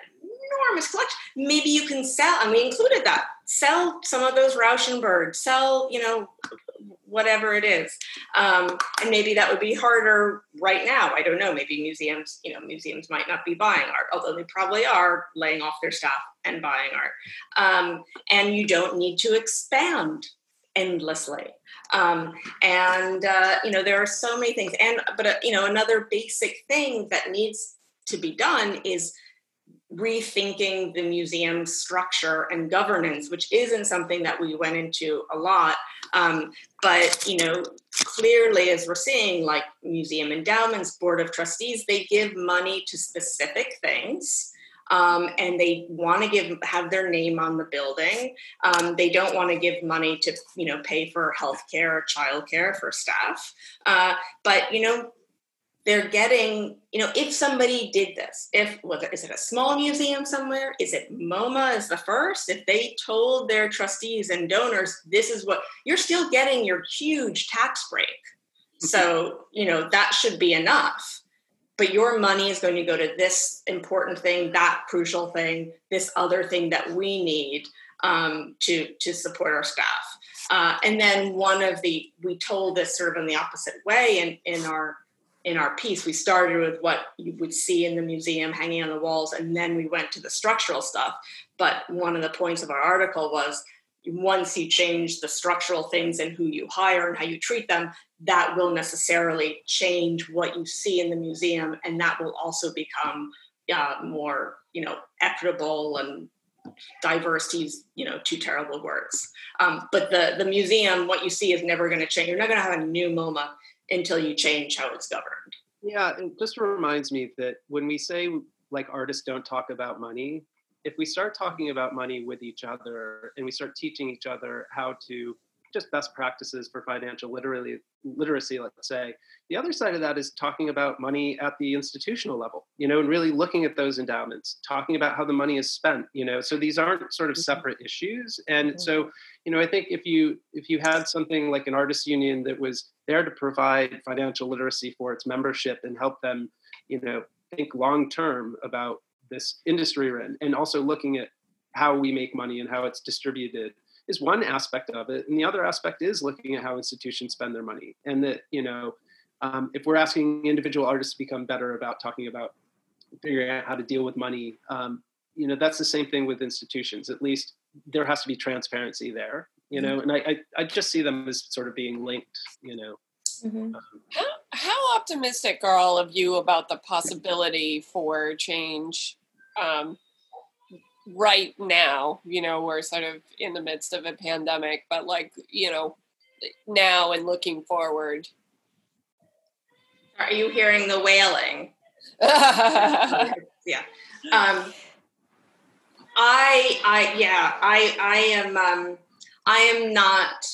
enormous collection. Maybe you can sell, and we included that. Sell some of those Rauschenberg. Sell, you know, whatever it is. Um, and maybe that would be harder right now. I don't know. Maybe museums, you know, museums might not be buying art, although they probably are laying off their staff and buying art. Um, and you don't need to expand endlessly. Um, and uh, you know, there are so many things. And but uh, you know, another basic thing that needs to be done is rethinking the museum structure and governance, which isn't something that we went into a lot. Um, but you know, clearly, as we're seeing, like museum endowments, board of trustees, they give money to specific things. Um, and they want to give have their name on the building. Um, they don't want to give money to you know pay for healthcare or childcare for staff. Uh, but you know they're getting, you know, if somebody did this, if whether is it a small museum somewhere, is it MoMA is the first? If they told their trustees and donors, this is what you're still getting your huge tax break. Mm-hmm. So, you know, that should be enough. But your money is going to go to this important thing, that crucial thing, this other thing that we need um, to to support our staff. Uh, and then one of the we told this sort of in the opposite way in in our in our piece, we started with what you would see in the museum hanging on the walls, and then we went to the structural stuff. But one of the points of our article was once you change the structural things and who you hire and how you treat them, that will necessarily change what you see in the museum, and that will also become uh, more, you know, equitable and diverse to diversity's you know two terrible words um, but the the museum what you see is never going to change you're not going to have a new moma until you change how it's governed. Yeah, it just reminds me that when we say like artists don't talk about money, if we start talking about money with each other and we start teaching each other how to just best practices for financial literacy, literacy, let's say. The other side of that is talking about money at the institutional level, you know, and really looking at those endowments, talking about how the money is spent, you know. So these aren't sort of mm-hmm. separate issues. And so, you know, I think if you if you had something like an artists union that was there to provide financial literacy for its membership and help them, you know, think long term about this industry and, and also looking at how we make money and how it's distributed is one aspect of it, and the other aspect is looking at how institutions spend their money, and that you know, um, if we're asking individual artists to become better about talking about figuring out how to deal with money, um, you know, that's the same thing with institutions. At least there has to be transparency there, you know, mm-hmm. and I, I, I just see them as sort of being linked, you know. Mm-hmm. Um, how, how optimistic are all of you about the possibility for change um, right now you know we're sort of in the midst of a pandemic but like you know now and looking forward. Are you hearing the wailing? Yeah. Um i i yeah i i am um i am not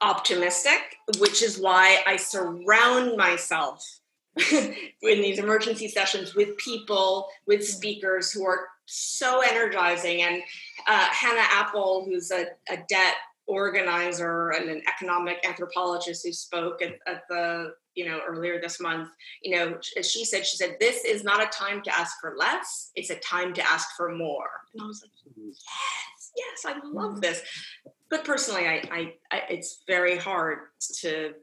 optimistic which is why i surround myself in these emergency sessions with people with speakers who are so energizing. And uh, Hannah Appel, who's a, a, debt organizer and an economic anthropologist who spoke at, at the you know, earlier this month, you know, she said, she said, this is not a time to ask for less. It's a time to ask for more. And I was like, yes, yes, I love this. But personally, I, I, I it's very hard to,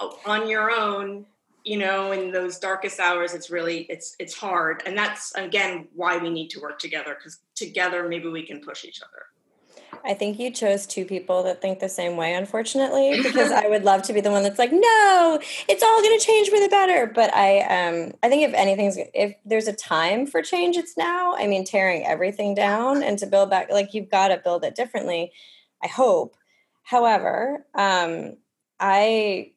uh, on your own, you know, in those darkest hours, it's really, it's, it's hard. And that's, again, why we need to work together because together, maybe we can push each other. I think you chose two people that think the same way, unfortunately, because I would love to be the one that's like, no, it's all going to change for the better. But I, um, I think if anything's, if there's a time for change, it's now. I mean, tearing everything down and to build back, like you've got to build it differently. I hope. However, um, I,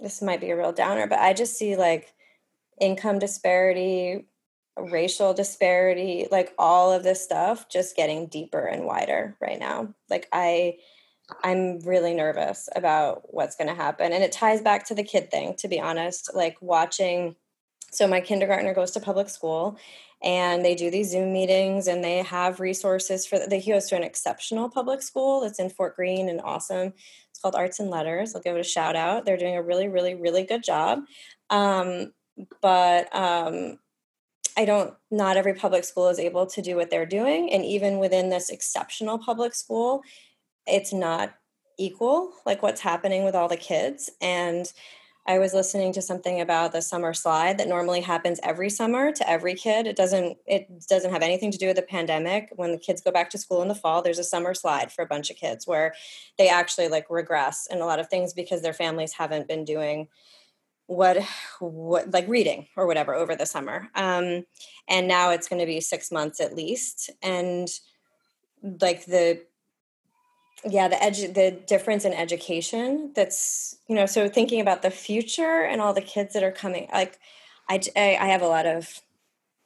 this might be a real downer, but I just see like income disparity, racial disparity, like all of this stuff just getting deeper and wider right now. Like I I'm really nervous about what's going to happen and it ties back to the kid thing to be honest. Like watching so my kindergartner goes to public school and they do these Zoom meetings and they have resources for the he goes to an exceptional public school that's in Fort Greene and awesome. Called Arts and Letters. I'll give it a shout out. They're doing a really, really, really good job. Um, but um, I don't, not every public school is able to do what they're doing. And even within this exceptional public school, it's not equal, like what's happening with all the kids. And I was listening to something about the summer slide that normally happens every summer to every kid. It doesn't it doesn't have anything to do with the pandemic. When the kids go back to school in the fall, there's a summer slide for a bunch of kids where they actually like regress in a lot of things because their families haven't been doing what what like reading or whatever over the summer um and now it's going to be six months at least and like the yeah the edge the difference in education that's you know so thinking about the future and all the kids that are coming like i i have a lot of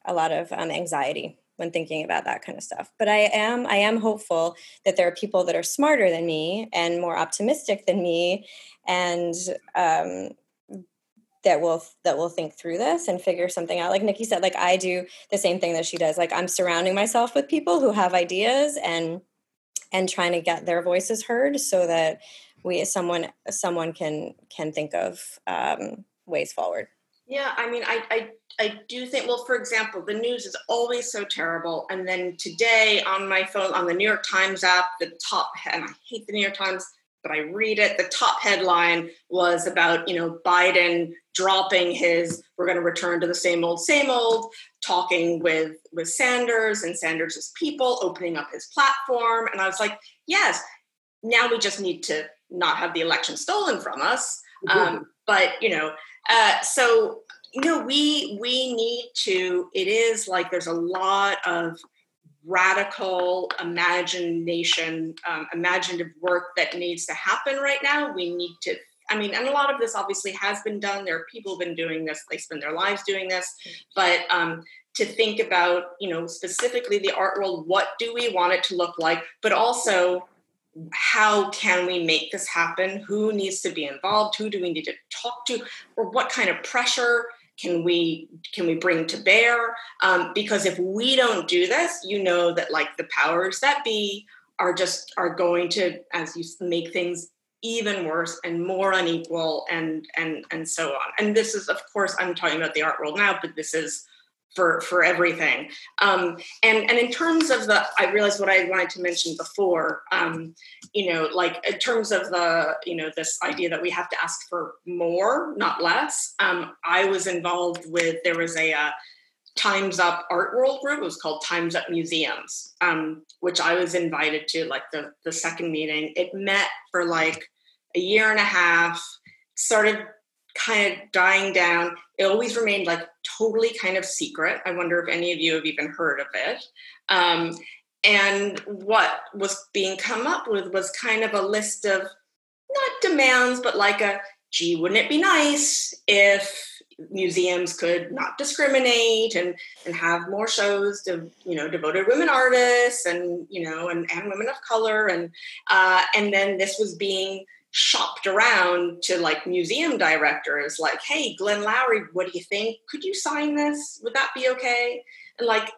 a lot of um, anxiety when thinking about that kind of stuff but i am i am hopeful that there are people that are smarter than me and more optimistic than me and um, that will that will think through this and figure something out. Like nikki said like i do the same thing that she does like i'm surrounding myself with people who have ideas and and trying to get their voices heard so that we someone someone can can think of um, ways forward. Yeah i mean I, I i do think well for example the news is always so terrible and then today on my phone on the new york times app the top and i hate the new york times but I read it. The top headline was about, you know, Biden dropping his we're going to return to the same old same old talking with with Sanders and Sanders's people opening up his platform and I was like, yes, now we just need to not have the election stolen from us. Um, but, you know, uh, so you know we we need to it is like there's a lot of radical imagination, um, imaginative work that needs to happen right now. We need to, I mean, and a lot of this obviously has been done. There are people who've been doing this, they spend their lives doing this, but um, to think about, you know, specifically the art world, what do we want it to look like, but also how can we make this happen? Who needs to be involved? Who do we need to talk to? Or what kind of pressure can we can we bring to bear? Um, because if we don't do this you know that like the powers that be are just are going to as you make things even worse and more unequal and and and so on. And this is of course i'm talking about the art world now but this is for for everything. Um, and and in terms of the, I realized what I wanted to mention before. Um, you know, like in terms of the, you know, this idea that we have to ask for more, not less. Um, I was involved with. There was a. Uh, Times Up Art World group. It was called Times Up Museums, um, which I was invited to, like the the second meeting. It met for like a year and a half. Started kind of dying down. It always remained like totally kind of secret. I wonder if any of you have even heard of it. Um, and what was being come up with was kind of a list of not demands, but like a gee, wouldn't it be nice if museums could not discriminate and and have more shows to you know devoted women artists and you know and, and women of color and uh, and then this was being shopped around to like museum directors like hey glenn lowry what do you think could you sign this would that be okay and like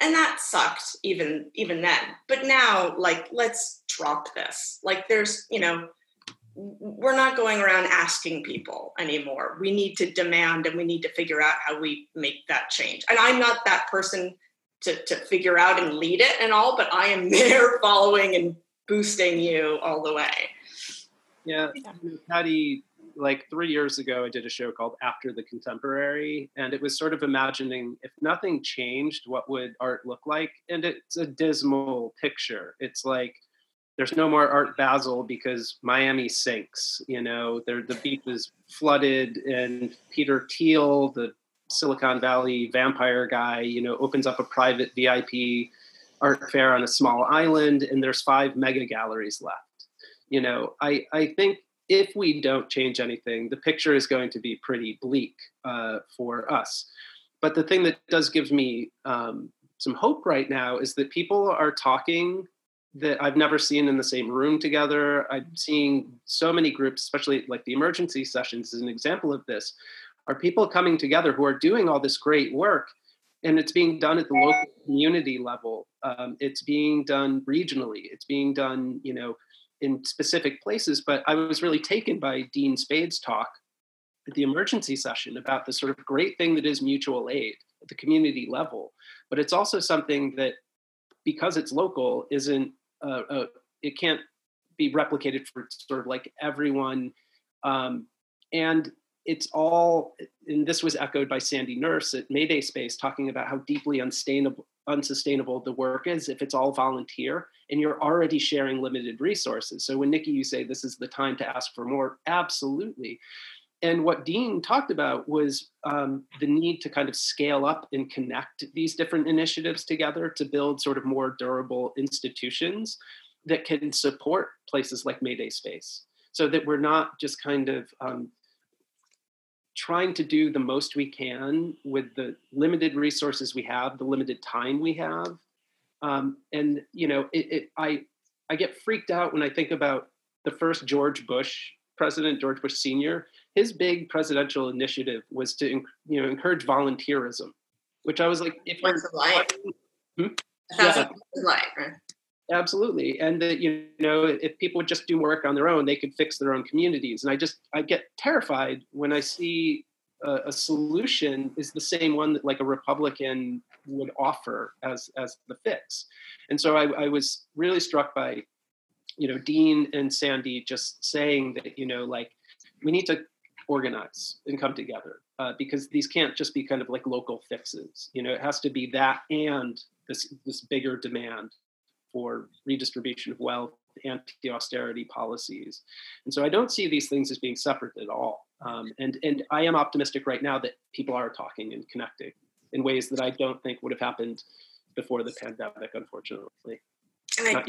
and that sucked even even then but now like let's drop this like there's you know we're not going around asking people anymore. We need to demand and we need to figure out how we make that change. And I'm not that person to, to figure out and lead it and all, but I am there following and boosting you all the way. Yeah, Patty, like three years ago, I did a show called After the Contemporary, and it was sort of imagining if nothing changed, what would art look like? And it's a dismal picture. It's like there's no more Art Basel because Miami sinks. You know, there, the beach is flooded, and Peter Thiel, the Silicon Valley vampire guy, you know, opens up a private VIP art fair on a small island, and there's five mega galleries left. You know, I I think if we don't change anything, the picture is going to be pretty bleak uh, for us. But the thing that does give me um, some hope right now is that people are talking that I've never seen in the same room together. I'm seeing so many groups, especially like the emergency sessions, is an example of this. Are people coming together who are doing all this great work, and it's being done at the local community level. Um, it's being done regionally. It's being done, you know, in specific places. But I was really taken by Dean Spade's talk at the emergency session about the sort of great thing that is mutual aid at the community level. But it's also something that, because it's local, isn't uh, uh, it can't be replicated for sort of like everyone. Um, and it's all, and this was echoed by Sandy Nurse at Mayday Space, talking about how deeply unsustainable, unsustainable the work is if it's all volunteer and you're already sharing limited resources. So when Nikki, you say this is the time to ask for more, absolutely. And what Dean talked about was um, the need to kind of scale up and connect these different initiatives together to build sort of more durable institutions that can support places like Mayday Space so that we're not just kind of um, trying to do the most we can with the limited resources we have, the limited time we have. Um, and, you know, it, it, I, I get freaked out when I think about the first George Bush president, George Bush Sr., his big presidential initiative was to you know encourage volunteerism, which I was like, if you're life, hmm? yeah. right? Absolutely, and that you know, if people would just do work on their own, they could fix their own communities. And I just I get terrified when I see a, a solution is the same one that like a Republican would offer as as the fix. And so I, I was really struck by, you know, Dean and Sandy just saying that you know like we need to organize and come together uh, because these can't just be kind of like local fixes. You know, it has to be that and this this bigger demand for redistribution of wealth, anti-austerity policies, and so I don't see these things as being separate at all. Um, and and I am optimistic right now that people are talking and connecting in ways that I don't think would have happened before the pandemic, unfortunately. And I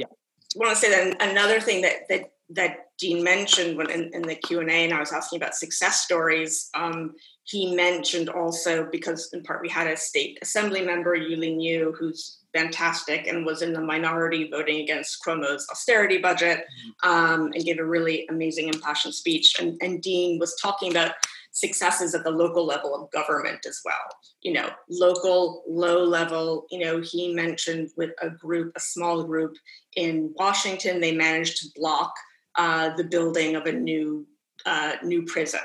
want to say that another thing that that that Dean mentioned when in, in the Q and A, and I was asking about success stories. Um, he mentioned also because in part we had a state assembly member, Yuh-Line Niou, who's fantastic and was in the minority voting against Cuomo's austerity budget, mm-hmm. um, and gave a really amazing impassioned speech. And, and Dean was talking about successes at the local level of government as well. You know, local, low level. You know, he mentioned with a group, a small group in Washington, they managed to block uh, the building of a new uh, new prison,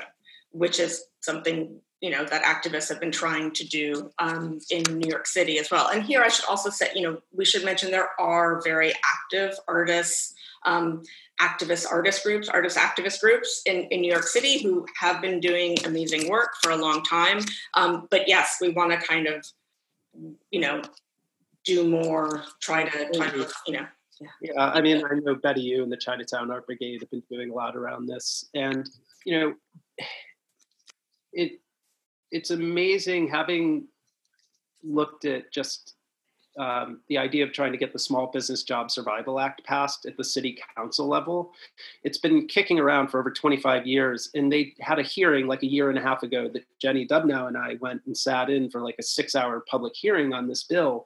which is something you know that activists have been trying to do um, in New York City as well. And here, I should also say, you know, we should mention there are very active artists. Um, activist artist groups, artist activist groups in, in New York City who have been doing amazing work for a long time. Um, but yes, we want to kind of, you know, do more, try to, try to, you know, yeah. yeah, I mean, I know Betty Yu and the Chinatown Art Brigade have been doing a lot around this, and you know, it it's amazing having looked at just um, the idea of trying to get the Small Business Job Survival Act passed at the city council level. It's been kicking around for over 25 years, and they had a hearing like a year and a half ago that Jenny Dubnau and I went and sat in for like a six-hour public hearing on this bill.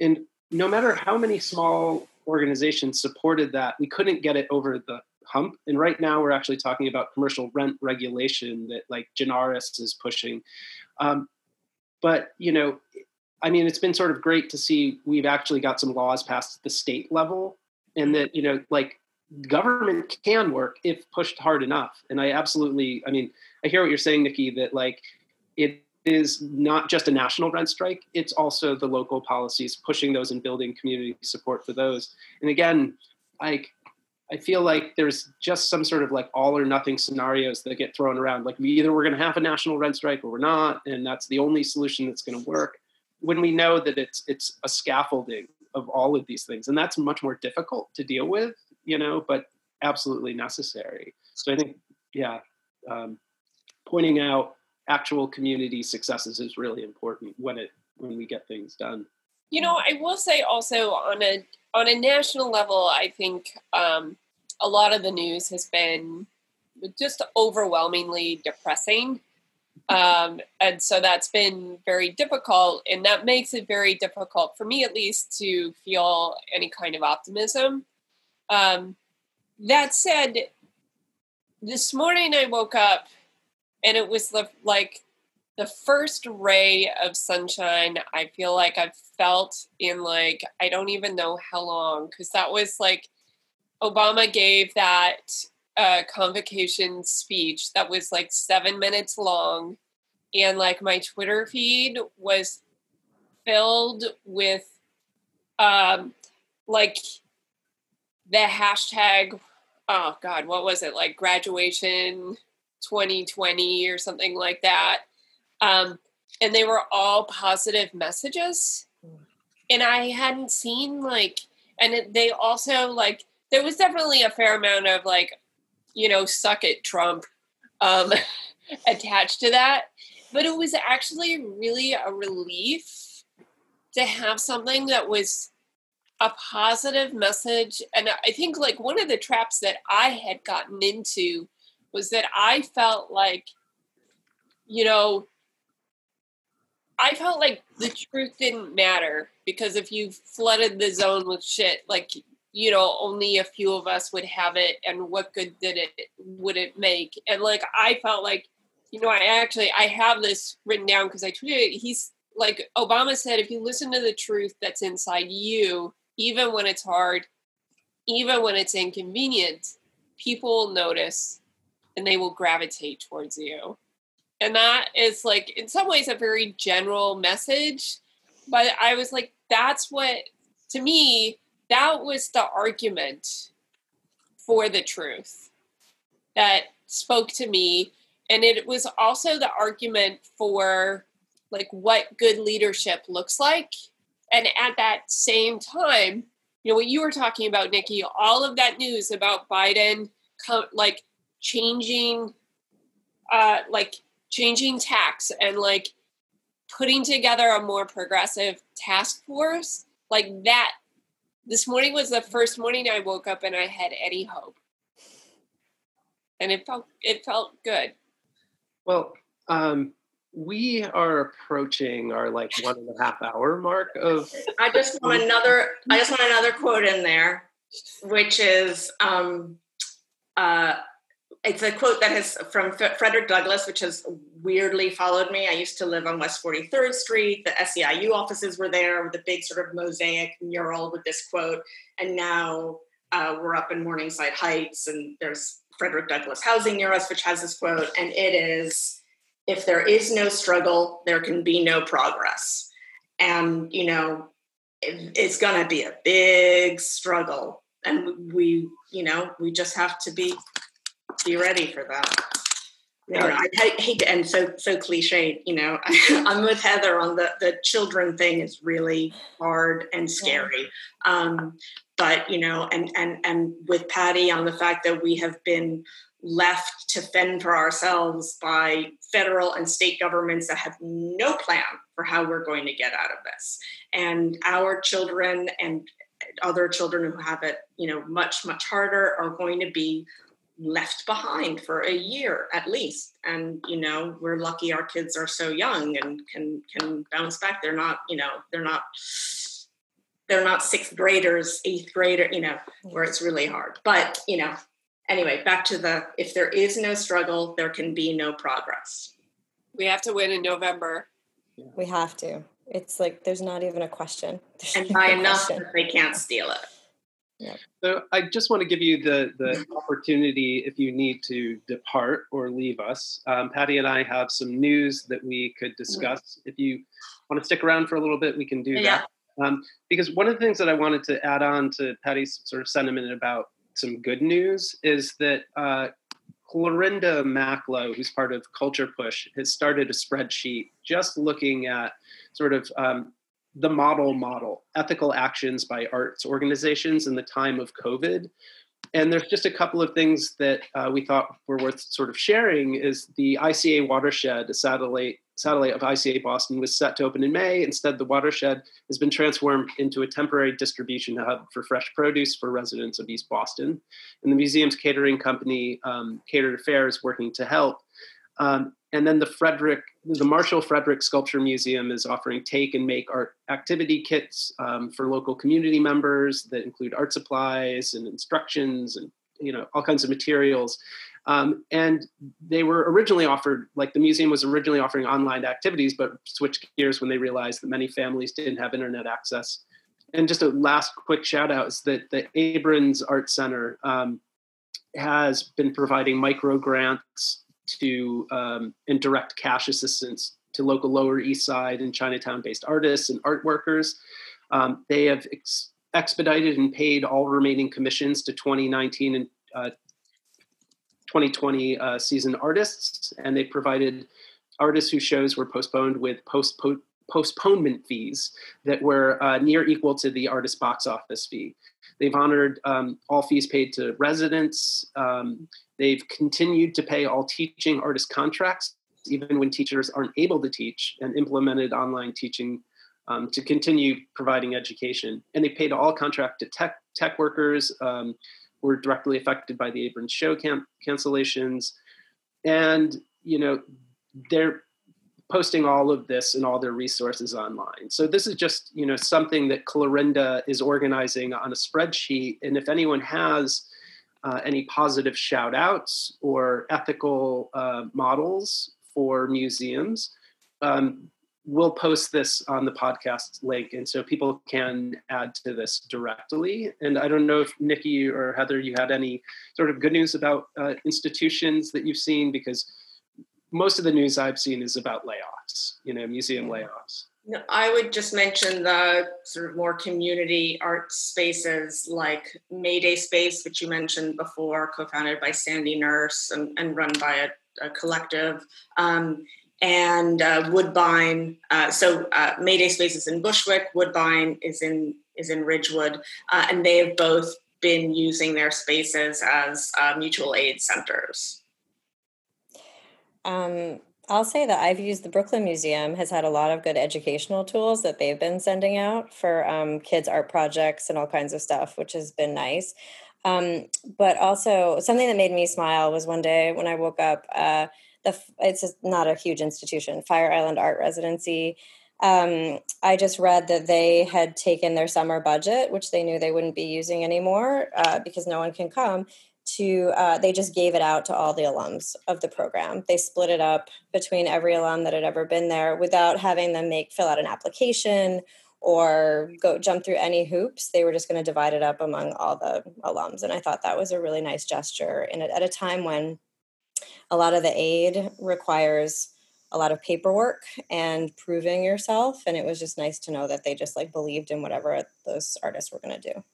And no matter how many small organizations supported that. We couldn't get it over the hump. And right now, we're actually talking about commercial rent regulation that like Genaris is pushing. Um, but you know, I mean, it's been sort of great to see we've actually got some laws passed at the state level, and that you know, like government can work if pushed hard enough. And I absolutely, I mean, I hear what you're saying, Nikki, that like it is not just a national rent strike, it's also the local policies pushing those and building community support for those. And again, like I feel like there's just some sort of like all or nothing scenarios that get thrown around. Like we either we're going to have a national rent strike or we're not, and that's the only solution that's going to work. When we know that it's it's a scaffolding of all of these things, and that's much more difficult to deal with, you know, but absolutely necessary. So I think, yeah, um, pointing out actual community successes is really important when it when we get things done. You know, I will say also on a on a national level, I think um, a lot of the news has been just overwhelmingly depressing. Um, and so that's been very difficult, and that makes it very difficult for me, at least, to feel any kind of optimism. Um, that said, this morning I woke up and it was the like the first ray of sunshine I feel like I've felt in like I don't even know how long because that was like Obama gave that uh, convocation speech that was like seven minutes long, and like my Twitter feed was filled with um like the hashtag oh god what was it like graduation 2020 or something like that. Um, and they were all positive messages. And I hadn't seen like, and it, they also like, there was definitely a fair amount of like, you know, suck it, Trump, um, attached to that. But it was actually really a relief to have something that was a positive message. And I think like one of the traps that I had gotten into was that I felt like, you know, I felt like the truth didn't matter because if you flooded the zone with shit, like you know, only a few of us would have it, and what good did it would it make? And like I felt like, you know, I actually I have this written down because I tweeted. He's like Obama said, if you listen to the truth that's inside you, even when it's hard, even when it's inconvenient, people notice and they will gravitate towards you. And that is like, in some ways, a very general message. But I was like, that's what, to me, that was the argument for the truth that spoke to me. And it was also the argument for like what good leadership looks like. And at that same time, you know, what you were talking about, Nikki, all of that news about Biden, like changing uh like changing tax and like putting together a more progressive task force like that this morning was the first morning i woke up and i had any hope. And it felt it felt good. Well um we are approaching our like one and a half hour mark of i just want another i just want another quote in there which is um uh it's a quote that has from Frederick Douglass, which has weirdly followed me. I used to live on West 43rd Street. The SEIU offices were there with a big sort of mosaic mural with this quote. And now uh, we're up in Morningside Heights, and there's Frederick Douglass Housing near us, which has this quote. And it is if there is no struggle, there can be no progress. And, you know, it, it's going to be a big struggle. And we, you know, we just have to be be ready for that. Yeah. I hate to end so so cliche. You know, I'm with Heather on the the children thing is really hard and scary. Um, but you know, and and and with Patty on the fact that we have been left to fend for ourselves by federal and state governments that have no plan for how we're going to get out of this, and our children and other children who have it, you know, much much harder are going to be left behind for a year at least. And you know we're lucky our kids are so young and can can bounce back. They're not you know they're not they're not sixth graders eighth grader you know where it's really hard. But you know anyway back to the if there is no struggle there can be no progress. We have to win in november. We have to. It's like there's not even a question. There's and by enough that they can't steal it Yep. So I just want to give you the, the opportunity if you need to depart or leave us. Um, Patty and I have some news that we could discuss. If you want to stick around for a little bit, we can do Yeah. that. Um, because one of the things that I wanted to add on to Patty's sort of sentiment about some good news is that uh, Clarinda Mac Low, who's part of Culture Push, has started a spreadsheet just looking at sort of um, the model model, ethical actions by arts organizations in the time of COVID. And there's just a couple of things that uh, we thought were worth sort of sharing is the ICA watershed, a satellite satellite of ICA Boston was set to open in May. Instead, the watershed has been transformed into a temporary distribution hub for fresh produce for residents of East Boston. And the museum's catering company, um, Catered Affairs, working to help. Um, and then the Frederick, the Marshall Frederick Sculpture Museum is offering take and make art activity kits um, for local community members that include art supplies and instructions and you know all kinds of materials. Um, and they were originally offered, like the museum was originally offering online activities, but switched gears when they realized that many families didn't have internet access. And just a last quick shout out is that the Abrons Art Center um, has been providing micro grants to um, and direct cash assistance to local Lower East Side and Chinatown based artists and art workers. Um, they have ex- expedited and paid all remaining commissions to 2019 and uh, 2020 uh, season artists, and they provided artists whose shows were postponed with post postponement fees that were uh, near equal to the artist box office fee. They've honored um, all fees paid to residents. Um, they've continued to pay all teaching artist contracts, even when teachers aren't able to teach, and implemented online teaching um, to continue providing education. And they paid all contracted tech tech workers um, who were directly affected by the Abrons show camp cancellations. And you know, they're posting all of this and all their resources online. So this is just you know something that Clarinda is organizing on a spreadsheet. And if anyone has uh, any positive shout outs or ethical uh, models for museums, um, we'll post this on the podcast link. And so people can add to this directly. And I don't know if Nikki or Heather, you had any sort of good news about uh, institutions that you've seen because most of the news I've seen is about layoffs, you know, museum layoffs. I would just mention the sort of more community art spaces like Mayday Space, which you mentioned before, co-founded by Sandy Nurse and, and run by a, a collective, um, and uh, Woodbine. Uh, so uh, Mayday Space is in Bushwick, Woodbine is in is in Ridgewood, uh, and they have both been using their spaces as uh, mutual aid centers. Um, I'll say that I've used the Brooklyn Museum has had a lot of good educational tools that they've been sending out for um, kids' art projects and all kinds of stuff, which has been nice. Um, but also something that made me smile was one day when I woke up. Uh, the it's not a huge institution, Fire Island Art Residency. Um, I just read that they had taken their summer budget, which they knew they wouldn't be using anymore uh, because no one can come, to uh, they just gave it out to all the alums of the program. They split it up between every alum that had ever been there without having them make fill out an application or go jump through any hoops. They were just going to divide it up among all the alums and i thought that was a really nice gesture and at a time when a lot of the aid requires a lot of paperwork and proving yourself and it was just nice to know that they just like believed in whatever those artists were going to do.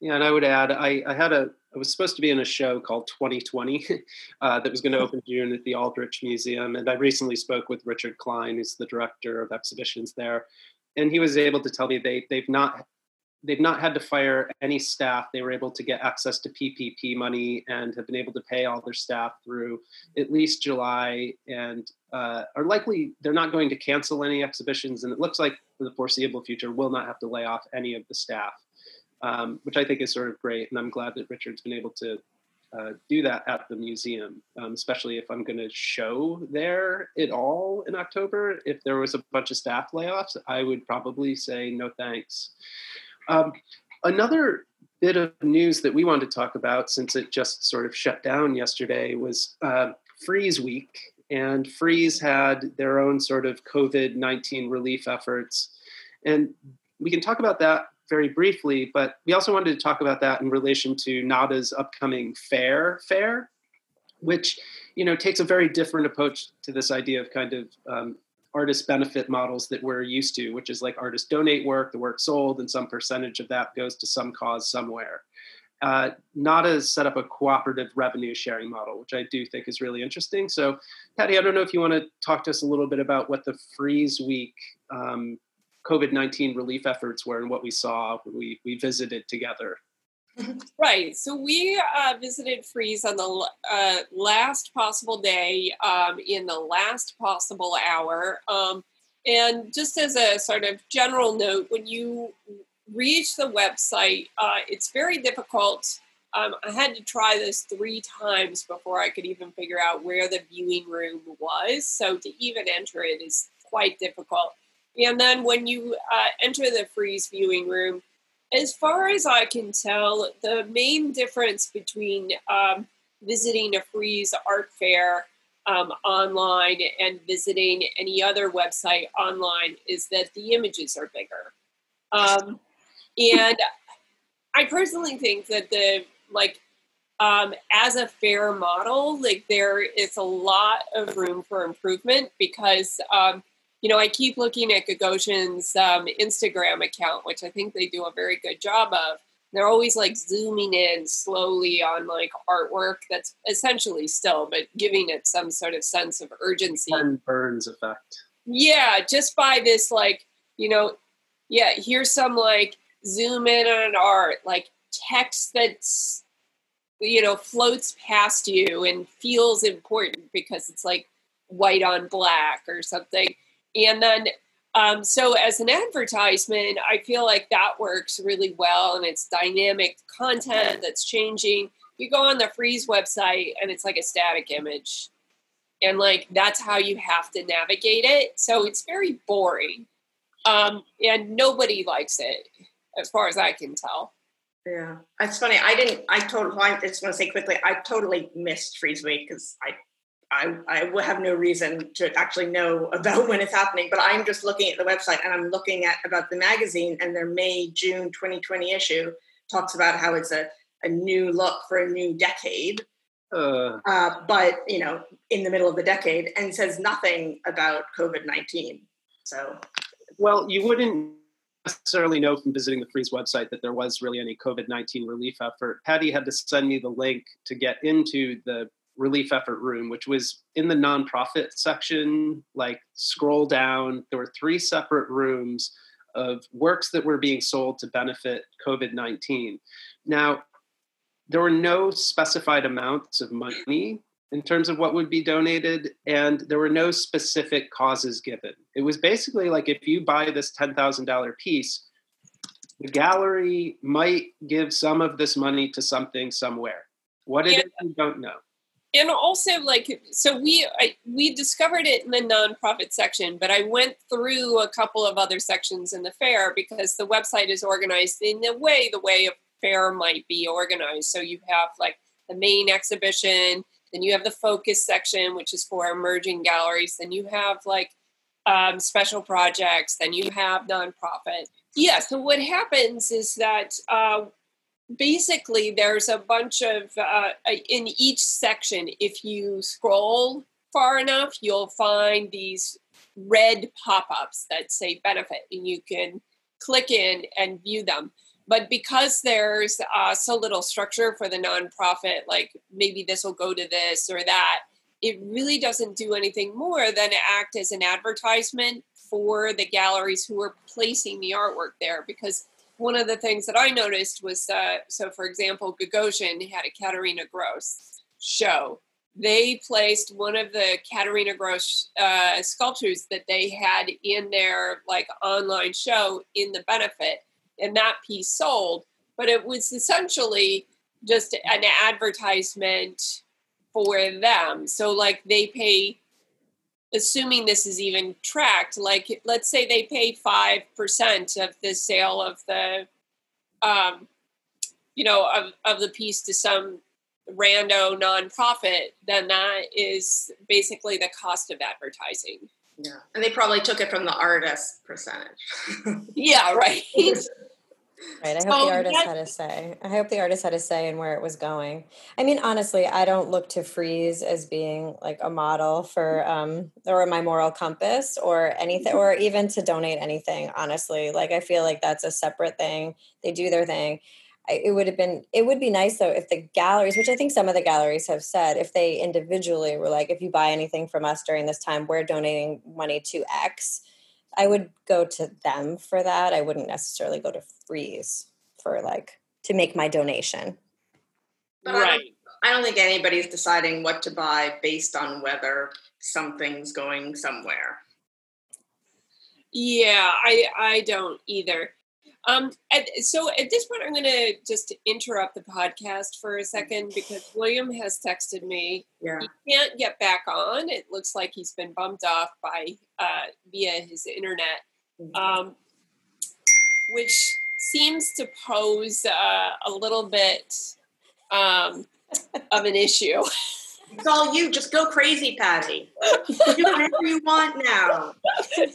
Yeah, and I would add, I, I had a, I was supposed to be in a show called 2020 uh, that was going to open June at the Aldrich Museum, and I recently spoke with Richard Klein, who's the director of exhibitions there, and he was able to tell me they they've not they've not had to fire any staff. They were able to get access to PPP money and have been able to pay all their staff through at least July, and uh, are likely they're not going to cancel any exhibitions, and it looks like for the foreseeable future will not have to lay off any of the staff um, which I think is sort of great. And I'm glad that Richard's been able to uh, do that at the museum, um, especially if I'm going to show there at all in October. If there was a bunch of staff layoffs, I would probably say no thanks. Um, another bit of news that we wanted to talk about, since it just sort of shut down yesterday, was uh, Frieze Week. And Frieze had their own sort of COVID 19 relief efforts. And we can talk about that very briefly, but we also wanted to talk about that in relation to NADA's upcoming fair fair, which you know takes a very different approach to this idea of kind of um, artist benefit models that we're used to, which is like artists donate work, the work sold, and some percentage of that goes to some cause somewhere. Uh, NADA has set up a cooperative revenue sharing model, which I do think is really interesting. So, Patty, I don't know if you want to talk to us a little bit about what the Frieze Week um, COVID 19 relief efforts were and what we saw when we, we visited together. Right. So we uh, visited Frieze on the uh, last possible day um, in the last possible hour. Um, and just as a sort of general note, when you reach the website, uh, it's very difficult. Um, I had to try this three times before I could even figure out where the viewing room was. So to even enter it is quite difficult. And then when you uh, enter the Frieze viewing room, as far as I can tell, the main difference between um, visiting a Frieze art fair um, online and visiting any other website online is that the images are bigger. Um, and I personally think that the like um, as a fair model, like there is a lot of room for improvement because um, you know, I keep looking at Gagosian's um, Instagram account, which I think they do a very good job of. They're always like zooming in slowly on like artwork that's essentially still, but giving it some sort of sense of urgency. Ken Burns effect. Yeah, just by this, like, you know, yeah, here's some like zoom in on art, like text that's, you know, floats past you and feels important because it's like white on black or something and then, um, so as an advertisement, I feel like that works really well and it's dynamic content that's changing. You go on the Frieze website and it's like a static image. And like that's how you have to navigate it. So it's very boring. Um, and nobody likes it, as far as I can tell. Yeah, it's funny. I didn't. I totally. I just want to say quickly. I totally missed Frieze Week because I I, I will have no reason to actually know about when it's happening, but I'm just looking at the website and I'm looking at about the magazine and their May, June 2020 issue talks about how it's a, a new look for a new decade. Uh. Uh, but, you know, in the middle of the decade and says nothing about COVID 19. So, well, you wouldn't necessarily know from visiting the Frieze website that there was really any COVID 19 relief effort. Patty had to send me the link to get into the relief effort room, which was in the nonprofit section. Like, scroll down, there were three separate rooms of works that were being sold to benefit COVID 19. Now, there were no specified amounts of money in terms of what would be donated, and there were no specific causes given. It was basically like if you buy this $10,000 piece, the gallery might give some of this money to something somewhere. What it yeah. is, we don't know and also like so we I, we discovered it in the nonprofit section but i went through a couple of other sections in the fair because the website is organized in the way the way a fair might be organized. So you have like the main exhibition then you have the focus section which is for emerging galleries then you have like um, special projects then you have nonprofit. Yeah so what happens is that uh, basically there's a bunch of uh, in each section if you scroll far enough you'll find these red pop-ups that say benefit and you can click in and view them. But because there's uh, so little structure for the nonprofit like maybe this will go to this or that it really doesn't do anything more than act as an advertisement for the galleries who are placing the artwork there because one of the things that I noticed was uh, so, for example, Gagosian had a Katharina Grosse show. They placed one of the Katharina Grosse uh, sculptures that they had in their like online show in the benefit, and that piece sold. But it was essentially just an advertisement for them. So, like, they pay assuming this is even tracked, like let's say they pay five percent of the sale of the, um, you know, of, of the piece to some rando nonprofit, then that is basically the cost of advertising. Yeah, and they probably took it from the artist percentage. yeah, right. Right. I hope so the artist had a say. I hope the artist had a say in where it was going. I mean, honestly, I don't look to Frieze as being like a model for um or my moral compass or anything or even to donate anything, honestly. Like I feel like that's a separate thing. They do their thing. I, it would have been it would be nice though if the galleries, which I think some of the galleries have said, if they individually were like, if you buy anything from us during this time, we're donating money to X I would go to them for that. I wouldn't necessarily go to Frieze for like to make my donation. But right. I don't, I don't think anybody's deciding what to buy based on whether something's going somewhere. Yeah, I I don't either. Um, at, so at this point, I'm going to just interrupt the podcast for a second because William has texted me. Yeah. He can't get back on. It looks like he's been bumped off by uh, via his internet, mm-hmm. um, which seems to pose uh, a little bit um, of an issue. It's all you. Just go crazy, Patty. Do whatever you want now.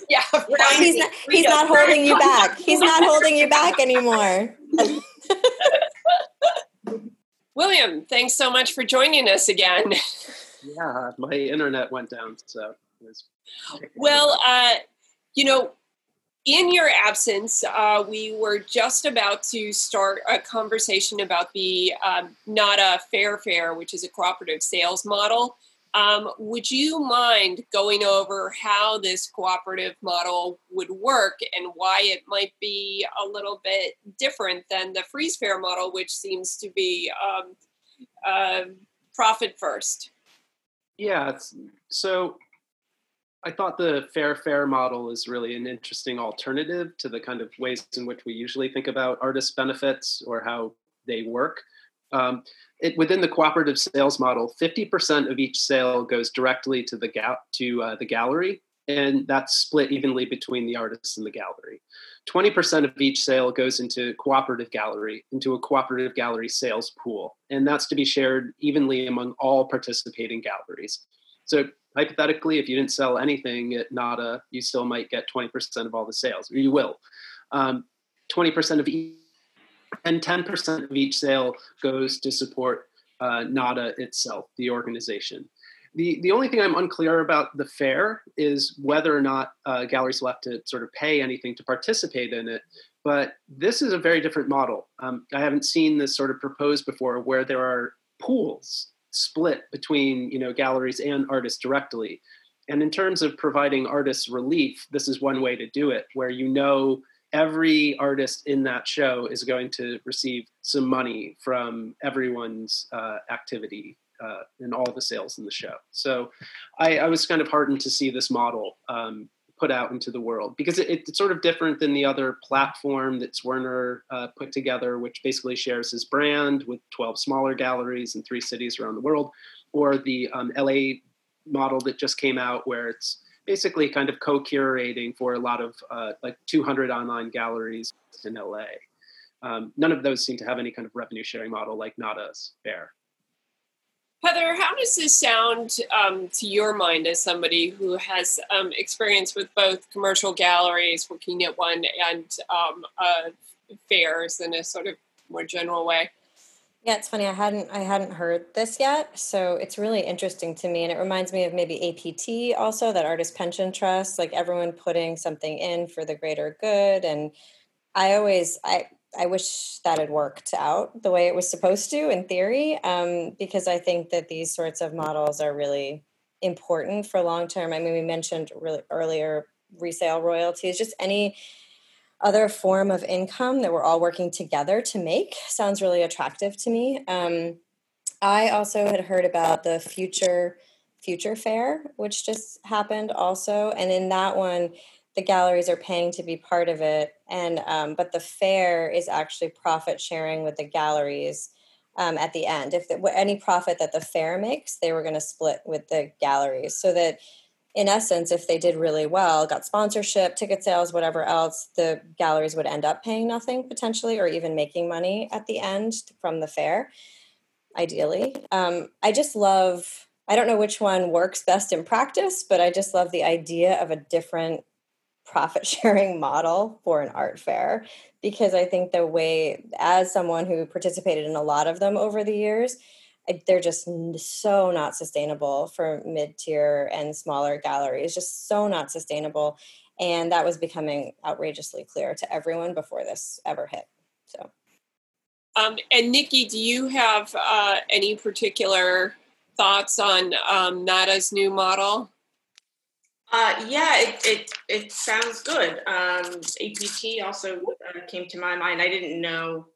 Yeah, right. he's not, he's not holding you back. He's not holding you back anymore. William, thanks so much for joining us again. Yeah, my internet went down, so. well, uh, you know, in your absence, uh, we were just about to start a conversation about the um, NADA Fair Fair, which is a cooperative sales model. Um, would you mind going over how this cooperative model would work and why it might be a little bit different than the Frieze Fair model, which seems to be um, uh, profit first? Yeah, so I thought the fair fair model is really an interesting alternative to the kind of ways in which we usually think about artist benefits or how they work. Um, it, within the cooperative sales model, 50% of each sale goes directly to the ga- to uh, the gallery, and that's split evenly between the artists and the gallery. 20% of each sale goes into cooperative gallery, into a cooperative gallery sales pool, and that's to be shared evenly among all participating galleries. So hypothetically, if you didn't sell anything at NADA, you still might get 20% of all the sales, or you will. Um, 20% of each, and 10% of each sale goes to support uh, NADA itself, the organization. The, the only thing I'm unclear about the fair is whether or not uh, galleries will have to sort of pay anything to participate in it. But this is a very different model. Um, I haven't seen this sort of proposed before where there are pools split between you know galleries and artists directly. And in terms of providing artists relief this is one way to do it where you know every artist in that show is going to receive some money from everyone's uh, activity uh, and all the sales in the show. So I, I, was kind of heartened to see this model um, put out into the world because it, it's sort of different than the other platform that Zwirner uh, put together, which basically shares his brand with 12 smaller galleries in three cities around the world, or the um, LA model that just came out where it's basically kind of co-curating for a lot of uh, like 200 online galleries in LA. Um, none of those seem to have any kind of revenue sharing model like Nada's Fair. Heather, how does this sound um, to your mind as somebody who has um, experience with both commercial galleries, working at one, and um, uh, fairs in a sort of more general way? Yeah, it's funny. I hadn't I hadn't heard this yet, so it's really interesting to me, and it reminds me of maybe APT also that artist pension trust, like everyone putting something in for the greater good. And I always I I wish that had worked out the way it was supposed to in theory, um, because I think that these sorts of models are really important for long term. I mean, we mentioned really earlier resale royalties, just any other form of income that we're all working together to make sounds really attractive to me. Um, I also had heard about the future future fair, which just happened also, and in that one the galleries are paying to be part of it and um, but the fair is actually profit sharing with the galleries um, at the end. If the, any profit that the fair makes they were going to split with the galleries. So that in essence if they did really well got sponsorship ticket sales whatever else the galleries would end up paying nothing potentially or even making money at the end from the fair ideally. Um, i just love i don't know which one works best in practice but i just love the idea of a different profit sharing model for an art fair because I think the way, as someone who participated in a lot of them over the years, they're just so not sustainable for mid tier and smaller galleries, just so not sustainable. And that was becoming outrageously clear to everyone before this ever hit. So, um, and Nikki, do you have uh, any particular thoughts on um, Nada's new model? Uh, yeah, it, it, it sounds good. Um, APT also uh, came to my mind. I didn't know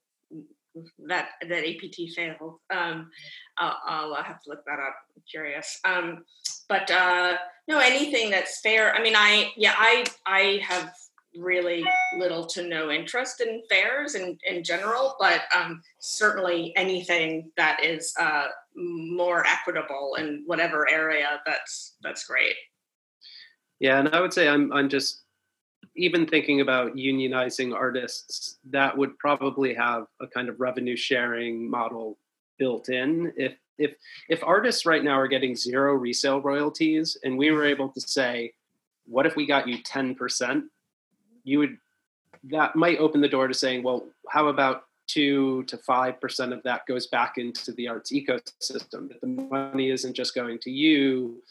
that that APT failed. Um, I'll, I'll, have to look that up. I'm curious. Um, but uh, no, anything that's fair. I mean, I yeah, I I have really little to no interest in fairs in, in general, but um, certainly anything that is uh, more equitable in whatever area, that's that's great. Yeah, and I would say I'm I'm just even thinking about unionizing artists, that would probably have a kind of revenue sharing model built in. If if if artists right now are getting zero resale royalties and we were able to say, what if we got you 10%? You would that might open the door to saying, well, how about two to five percent of that goes back into the arts ecosystem? That the money isn't just going to you,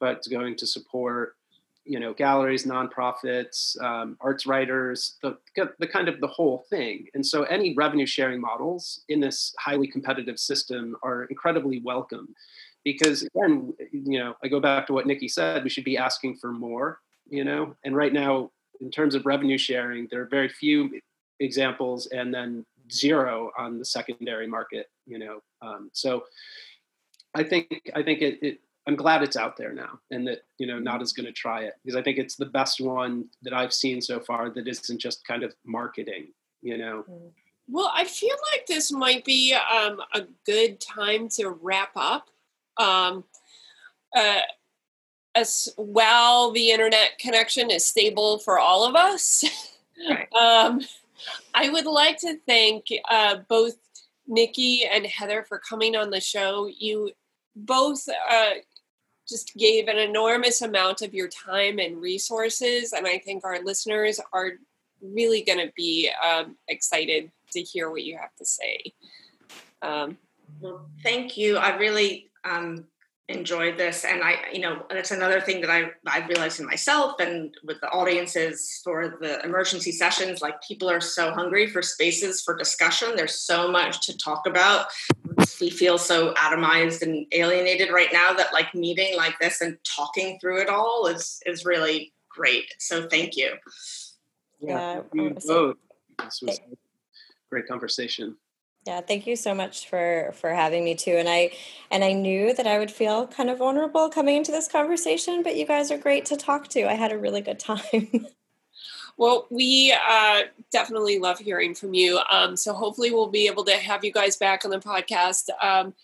but it's going to support you know galleries nonprofits um, arts writers the, the kind of the whole thing. And so any revenue sharing models in this highly competitive system are incredibly welcome because again you know i go back to what nikki said we should be asking for more you know? And right now in terms of revenue sharing there are very few examples and then zero on the secondary market you know? Um, so i think i think it, it I'm glad it's out there now and that, you know, Nada's going to try it because I think it's the best one that I've seen so far that isn't just kind of marketing, you know. Mm. Well, I feel like this might be um, a good time to wrap up. Um, uh, as well, the internet connection is stable for all of us. Right. um, I would like to thank uh, both Nikki and Heather for coming on the show. You both uh, just gave an enormous amount of your time and resources. And I think our listeners are really going to be um, excited to hear what you have to say. Um, well, thank you. I really um, enjoyed this, and I, you know, that's another thing that I i've realized in myself and with the audiences for the emergency sessions. Like people are so hungry for spaces for discussion. There's so much to talk about we feel so atomized and alienated right now that like meeting like this and talking through it all is is really great. So thank you. Yeah, you both. This was a great conversation. Yeah, thank you so much for for having me too. And I and I knew that I would feel kind of vulnerable coming into this conversation, but you guys are great to talk to. I had a really good time. Well, we uh, definitely love hearing from you. Um, so hopefully, we'll be able to have you guys back on the podcast. Um,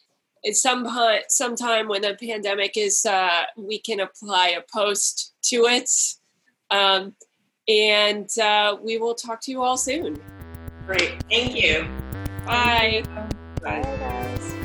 at some point, sometime when the pandemic is, uh, we can apply a post to it. Um, and uh, we will talk to you all soon. Great. Thank you. Bye. Bye, guys.